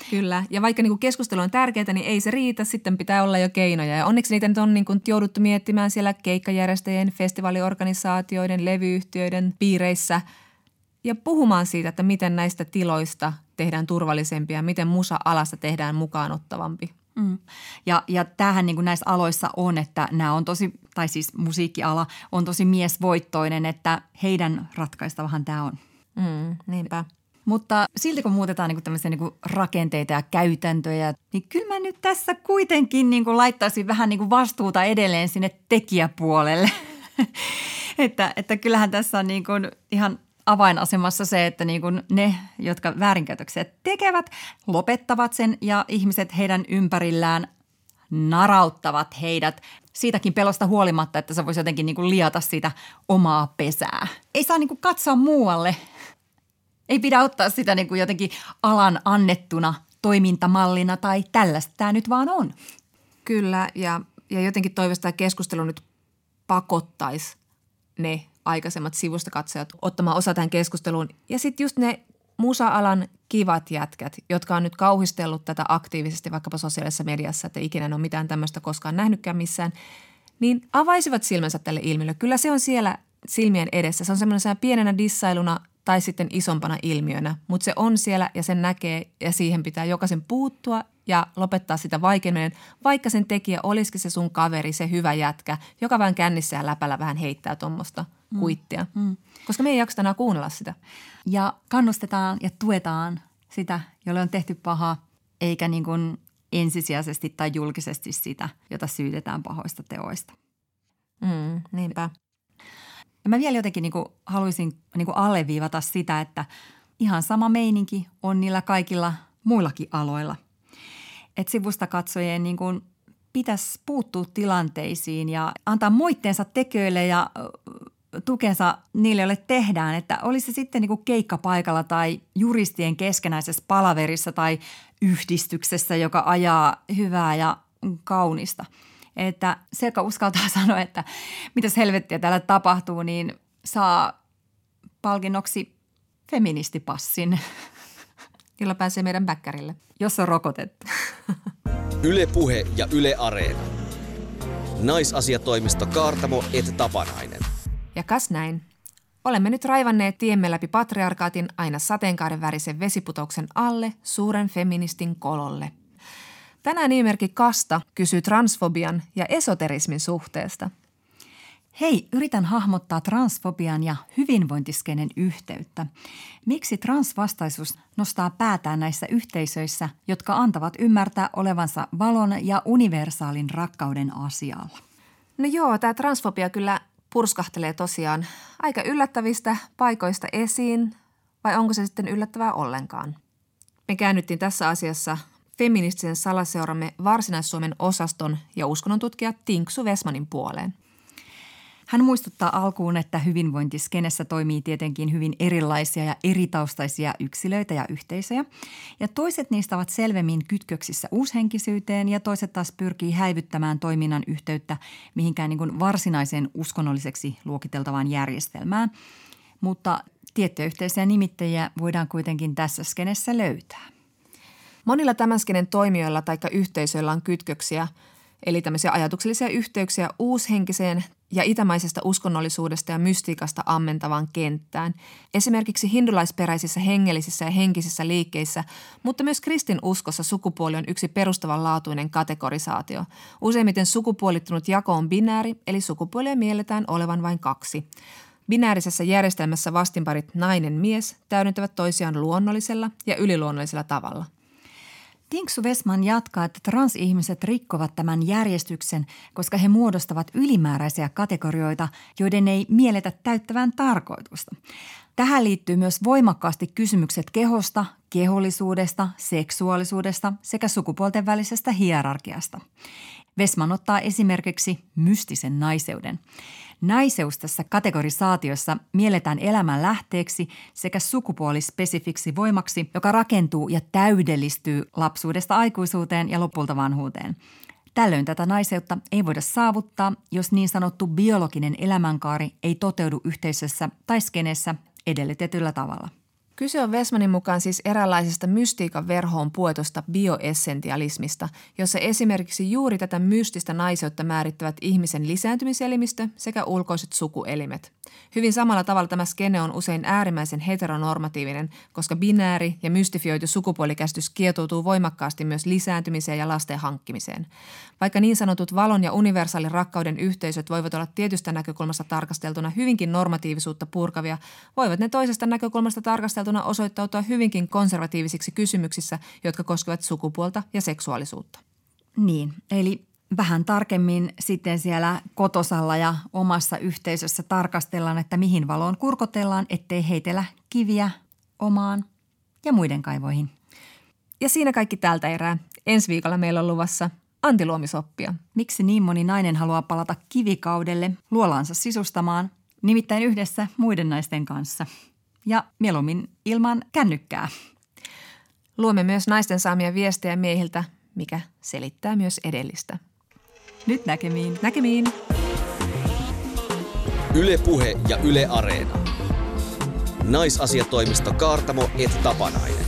[SPEAKER 4] Kyllä, ja vaikka niin keskustelu on tärkeää, niin ei se riitä, sitten pitää olla jo keinoja. Ja onneksi niitä nyt on niin kuin jouduttu miettimään siellä keikkajärjestäjien, festivaaliorganisaatioiden, levyyhtiöiden piireissä – ja puhumaan siitä, että miten näistä tiloista tehdään turvallisempia, miten musa-alasta tehdään mukaanottavampi. Mm.
[SPEAKER 3] Ja, ja tämähän niin kuin näissä aloissa on, että nämä on tosi, tai siis musiikkiala on tosi miesvoittoinen, että heidän ratkaistavahan tämä on.
[SPEAKER 4] Mm, niinpä.
[SPEAKER 3] Mutta silti kun muutetaan niin tämmöisiä niin rakenteita ja käytäntöjä, niin kyllä mä nyt tässä kuitenkin niin kuin laittaisin vähän niin kuin vastuuta edelleen sinne tekijäpuolelle. että, että kyllähän tässä on niin kuin ihan avainasemassa se, että niin kuin ne, jotka väärinkäytöksiä tekevät, lopettavat sen ja ihmiset heidän ympärillään narauttavat heidät siitäkin pelosta huolimatta, että se voisi jotenkin niin kuin liata sitä omaa pesää. Ei saa niin kuin katsoa muualle. Ei pidä ottaa sitä niin kuin jotenkin alan annettuna toimintamallina tai tällaista tämä nyt vaan on.
[SPEAKER 4] Kyllä ja, ja jotenkin toivosta keskustelu nyt pakottaisi ne aikaisemmat sivustakatsojat ottamaan osa tähän keskusteluun. Ja sitten just ne musa-alan kivat jätkät, jotka on nyt kauhistellut tätä aktiivisesti vaikkapa sosiaalisessa mediassa, että ikinä en ole mitään tämmöistä koskaan nähnytkään missään, niin avaisivat silmänsä tälle ilmiölle. Kyllä se on siellä silmien edessä. Se on semmoinen pienenä dissailuna tai sitten isompana ilmiönä, mutta se on siellä ja sen näkee ja siihen pitää jokaisen puuttua ja lopettaa sitä vaikeammin, vaikka sen tekijä olisikin se sun kaveri, se hyvä jätkä, joka vähän kännissä ja läpällä vähän heittää tuommoista mm. kuittia. Mm. Koska me ei jakseta enää kuunnella sitä.
[SPEAKER 3] Ja kannustetaan ja tuetaan sitä, jolle on tehty paha, eikä niin kuin ensisijaisesti tai julkisesti sitä, jota syytetään pahoista teoista.
[SPEAKER 4] Mm, niinpä.
[SPEAKER 3] Ja mä vielä jotenkin niin kuin haluaisin niin kuin alleviivata sitä, että ihan sama meininki on niillä kaikilla muillakin aloilla. Että sivusta katsojien niin kuin pitäisi puuttua tilanteisiin ja antaa moitteensa tekijöille ja tukensa niille, joille tehdään. Että olisi se sitten niin kuin keikkapaikalla tai juristien keskenäisessä palaverissa tai yhdistyksessä, joka ajaa hyvää ja kaunista – että se, joka uskaltaa sanoa, että mitä helvettiä täällä tapahtuu, niin saa palkinnoksi feministipassin.
[SPEAKER 4] Jolla pääsee meidän bäkkärille.
[SPEAKER 3] Jos on rokotettu.
[SPEAKER 2] Ylepuhe ja Yle Areena. Naisasiatoimisto Kaartamo et Tapanainen.
[SPEAKER 4] Ja kas näin. Olemme nyt raivanneet tiemme läpi patriarkaatin aina sateenkaaren värisen vesiputoksen alle suuren feministin kololle – Tänään nimimerkki Kasta kysyy transfobian ja esoterismin suhteesta.
[SPEAKER 3] Hei, yritän hahmottaa transfobian ja hyvinvointiskenen yhteyttä. Miksi transvastaisuus nostaa päätään näissä yhteisöissä, jotka antavat ymmärtää olevansa valon ja universaalin rakkauden asialla?
[SPEAKER 4] No joo, tämä transfobia kyllä purskahtelee tosiaan aika yllättävistä paikoista esiin, vai onko se sitten yllättävää ollenkaan? Me käännyttiin tässä asiassa feministisen salaseuramme Varsinais-Suomen osaston ja uskonnontutkija Tinksu Vesmanin puoleen.
[SPEAKER 3] Hän muistuttaa alkuun, että hyvinvointiskenessä toimii tietenkin hyvin erilaisia ja eritaustaisia yksilöitä ja yhteisöjä. Ja toiset niistä ovat selvemmin kytköksissä uushenkisyyteen ja toiset taas pyrkii häivyttämään toiminnan yhteyttä mihinkään niin varsinaiseen uskonnolliseksi luokiteltavaan järjestelmään. Mutta tiettyjä yhteisiä nimittäjiä voidaan kuitenkin tässä skenessä löytää.
[SPEAKER 4] Monilla tämän skenen toimijoilla tai yhteisöillä on kytköksiä, eli tämmöisiä ajatuksellisia yhteyksiä uushenkiseen ja itämaisesta uskonnollisuudesta ja mystiikasta ammentavaan kenttään, esimerkiksi hindulaisperäisissä hengellisissä ja henkisissä liikkeissä, mutta myös kristin uskossa sukupuoli on yksi perustavanlaatuinen kategorisaatio. Useimmiten sukupuolittunut jako on binääri, eli sukupuolia mielletään olevan vain kaksi. Binäärisessä järjestelmässä vastinparit nainen-mies täydentävät toisiaan luonnollisella ja yliluonnollisella tavalla.
[SPEAKER 3] Tinksu Vesman jatkaa, että transihmiset rikkovat tämän järjestyksen, koska he muodostavat ylimääräisiä kategorioita, joiden ei mielletä täyttävän tarkoitusta. Tähän liittyy myös voimakkaasti kysymykset kehosta, kehollisuudesta, seksuaalisuudesta sekä sukupuolten välisestä hierarkiasta. Vesman ottaa esimerkiksi mystisen naiseuden. Naiseus tässä kategorisaatiossa mielletään elämän lähteeksi sekä sukupuolispesifiksi voimaksi, joka rakentuu ja täydellistyy lapsuudesta aikuisuuteen ja lopulta vanhuuteen. Tällöin tätä naiseutta ei voida saavuttaa, jos niin sanottu biologinen elämänkaari ei toteudu yhteisössä tai skenessä edellytetyllä tavalla.
[SPEAKER 4] Kyse on Vesmanin mukaan siis eräänlaisesta mystiikan verhoon puetosta bioessentialismista, jossa esimerkiksi juuri tätä mystistä naiseutta määrittävät ihmisen lisääntymiselimistö sekä ulkoiset sukuelimet. Hyvin samalla tavalla tämä skene on usein äärimmäisen heteronormatiivinen, koska binääri ja mystifioitu sukupuolikäsitys kietoutuu voimakkaasti myös lisääntymiseen ja lasten hankkimiseen. Vaikka niin sanotut valon ja universaalin rakkauden yhteisöt voivat olla tietystä näkökulmasta tarkasteltuna hyvinkin normatiivisuutta purkavia, voivat ne toisesta näkökulmasta tarkasteltuna osoittautua hyvinkin konservatiivisiksi kysymyksissä, jotka koskevat sukupuolta ja seksuaalisuutta.
[SPEAKER 3] Niin, eli vähän tarkemmin sitten siellä kotosalla ja omassa yhteisössä tarkastellaan, että mihin valoon kurkotellaan, ettei heitellä kiviä omaan ja muiden kaivoihin.
[SPEAKER 4] Ja siinä kaikki tältä erää. Ensi viikolla meillä on luvassa antiluomisoppia.
[SPEAKER 3] Miksi niin moni nainen haluaa palata kivikaudelle luolansa sisustamaan, nimittäin yhdessä muiden naisten kanssa. Ja mieluummin ilman kännykkää.
[SPEAKER 4] Luomme myös naisten saamia viestejä miehiltä, mikä selittää myös edellistä.
[SPEAKER 3] Nyt näkemiin.
[SPEAKER 4] Näkemiin.
[SPEAKER 2] Ylepuhe ja Yle Areena. Naisasiatoimisto Kaartamo et Tapanainen.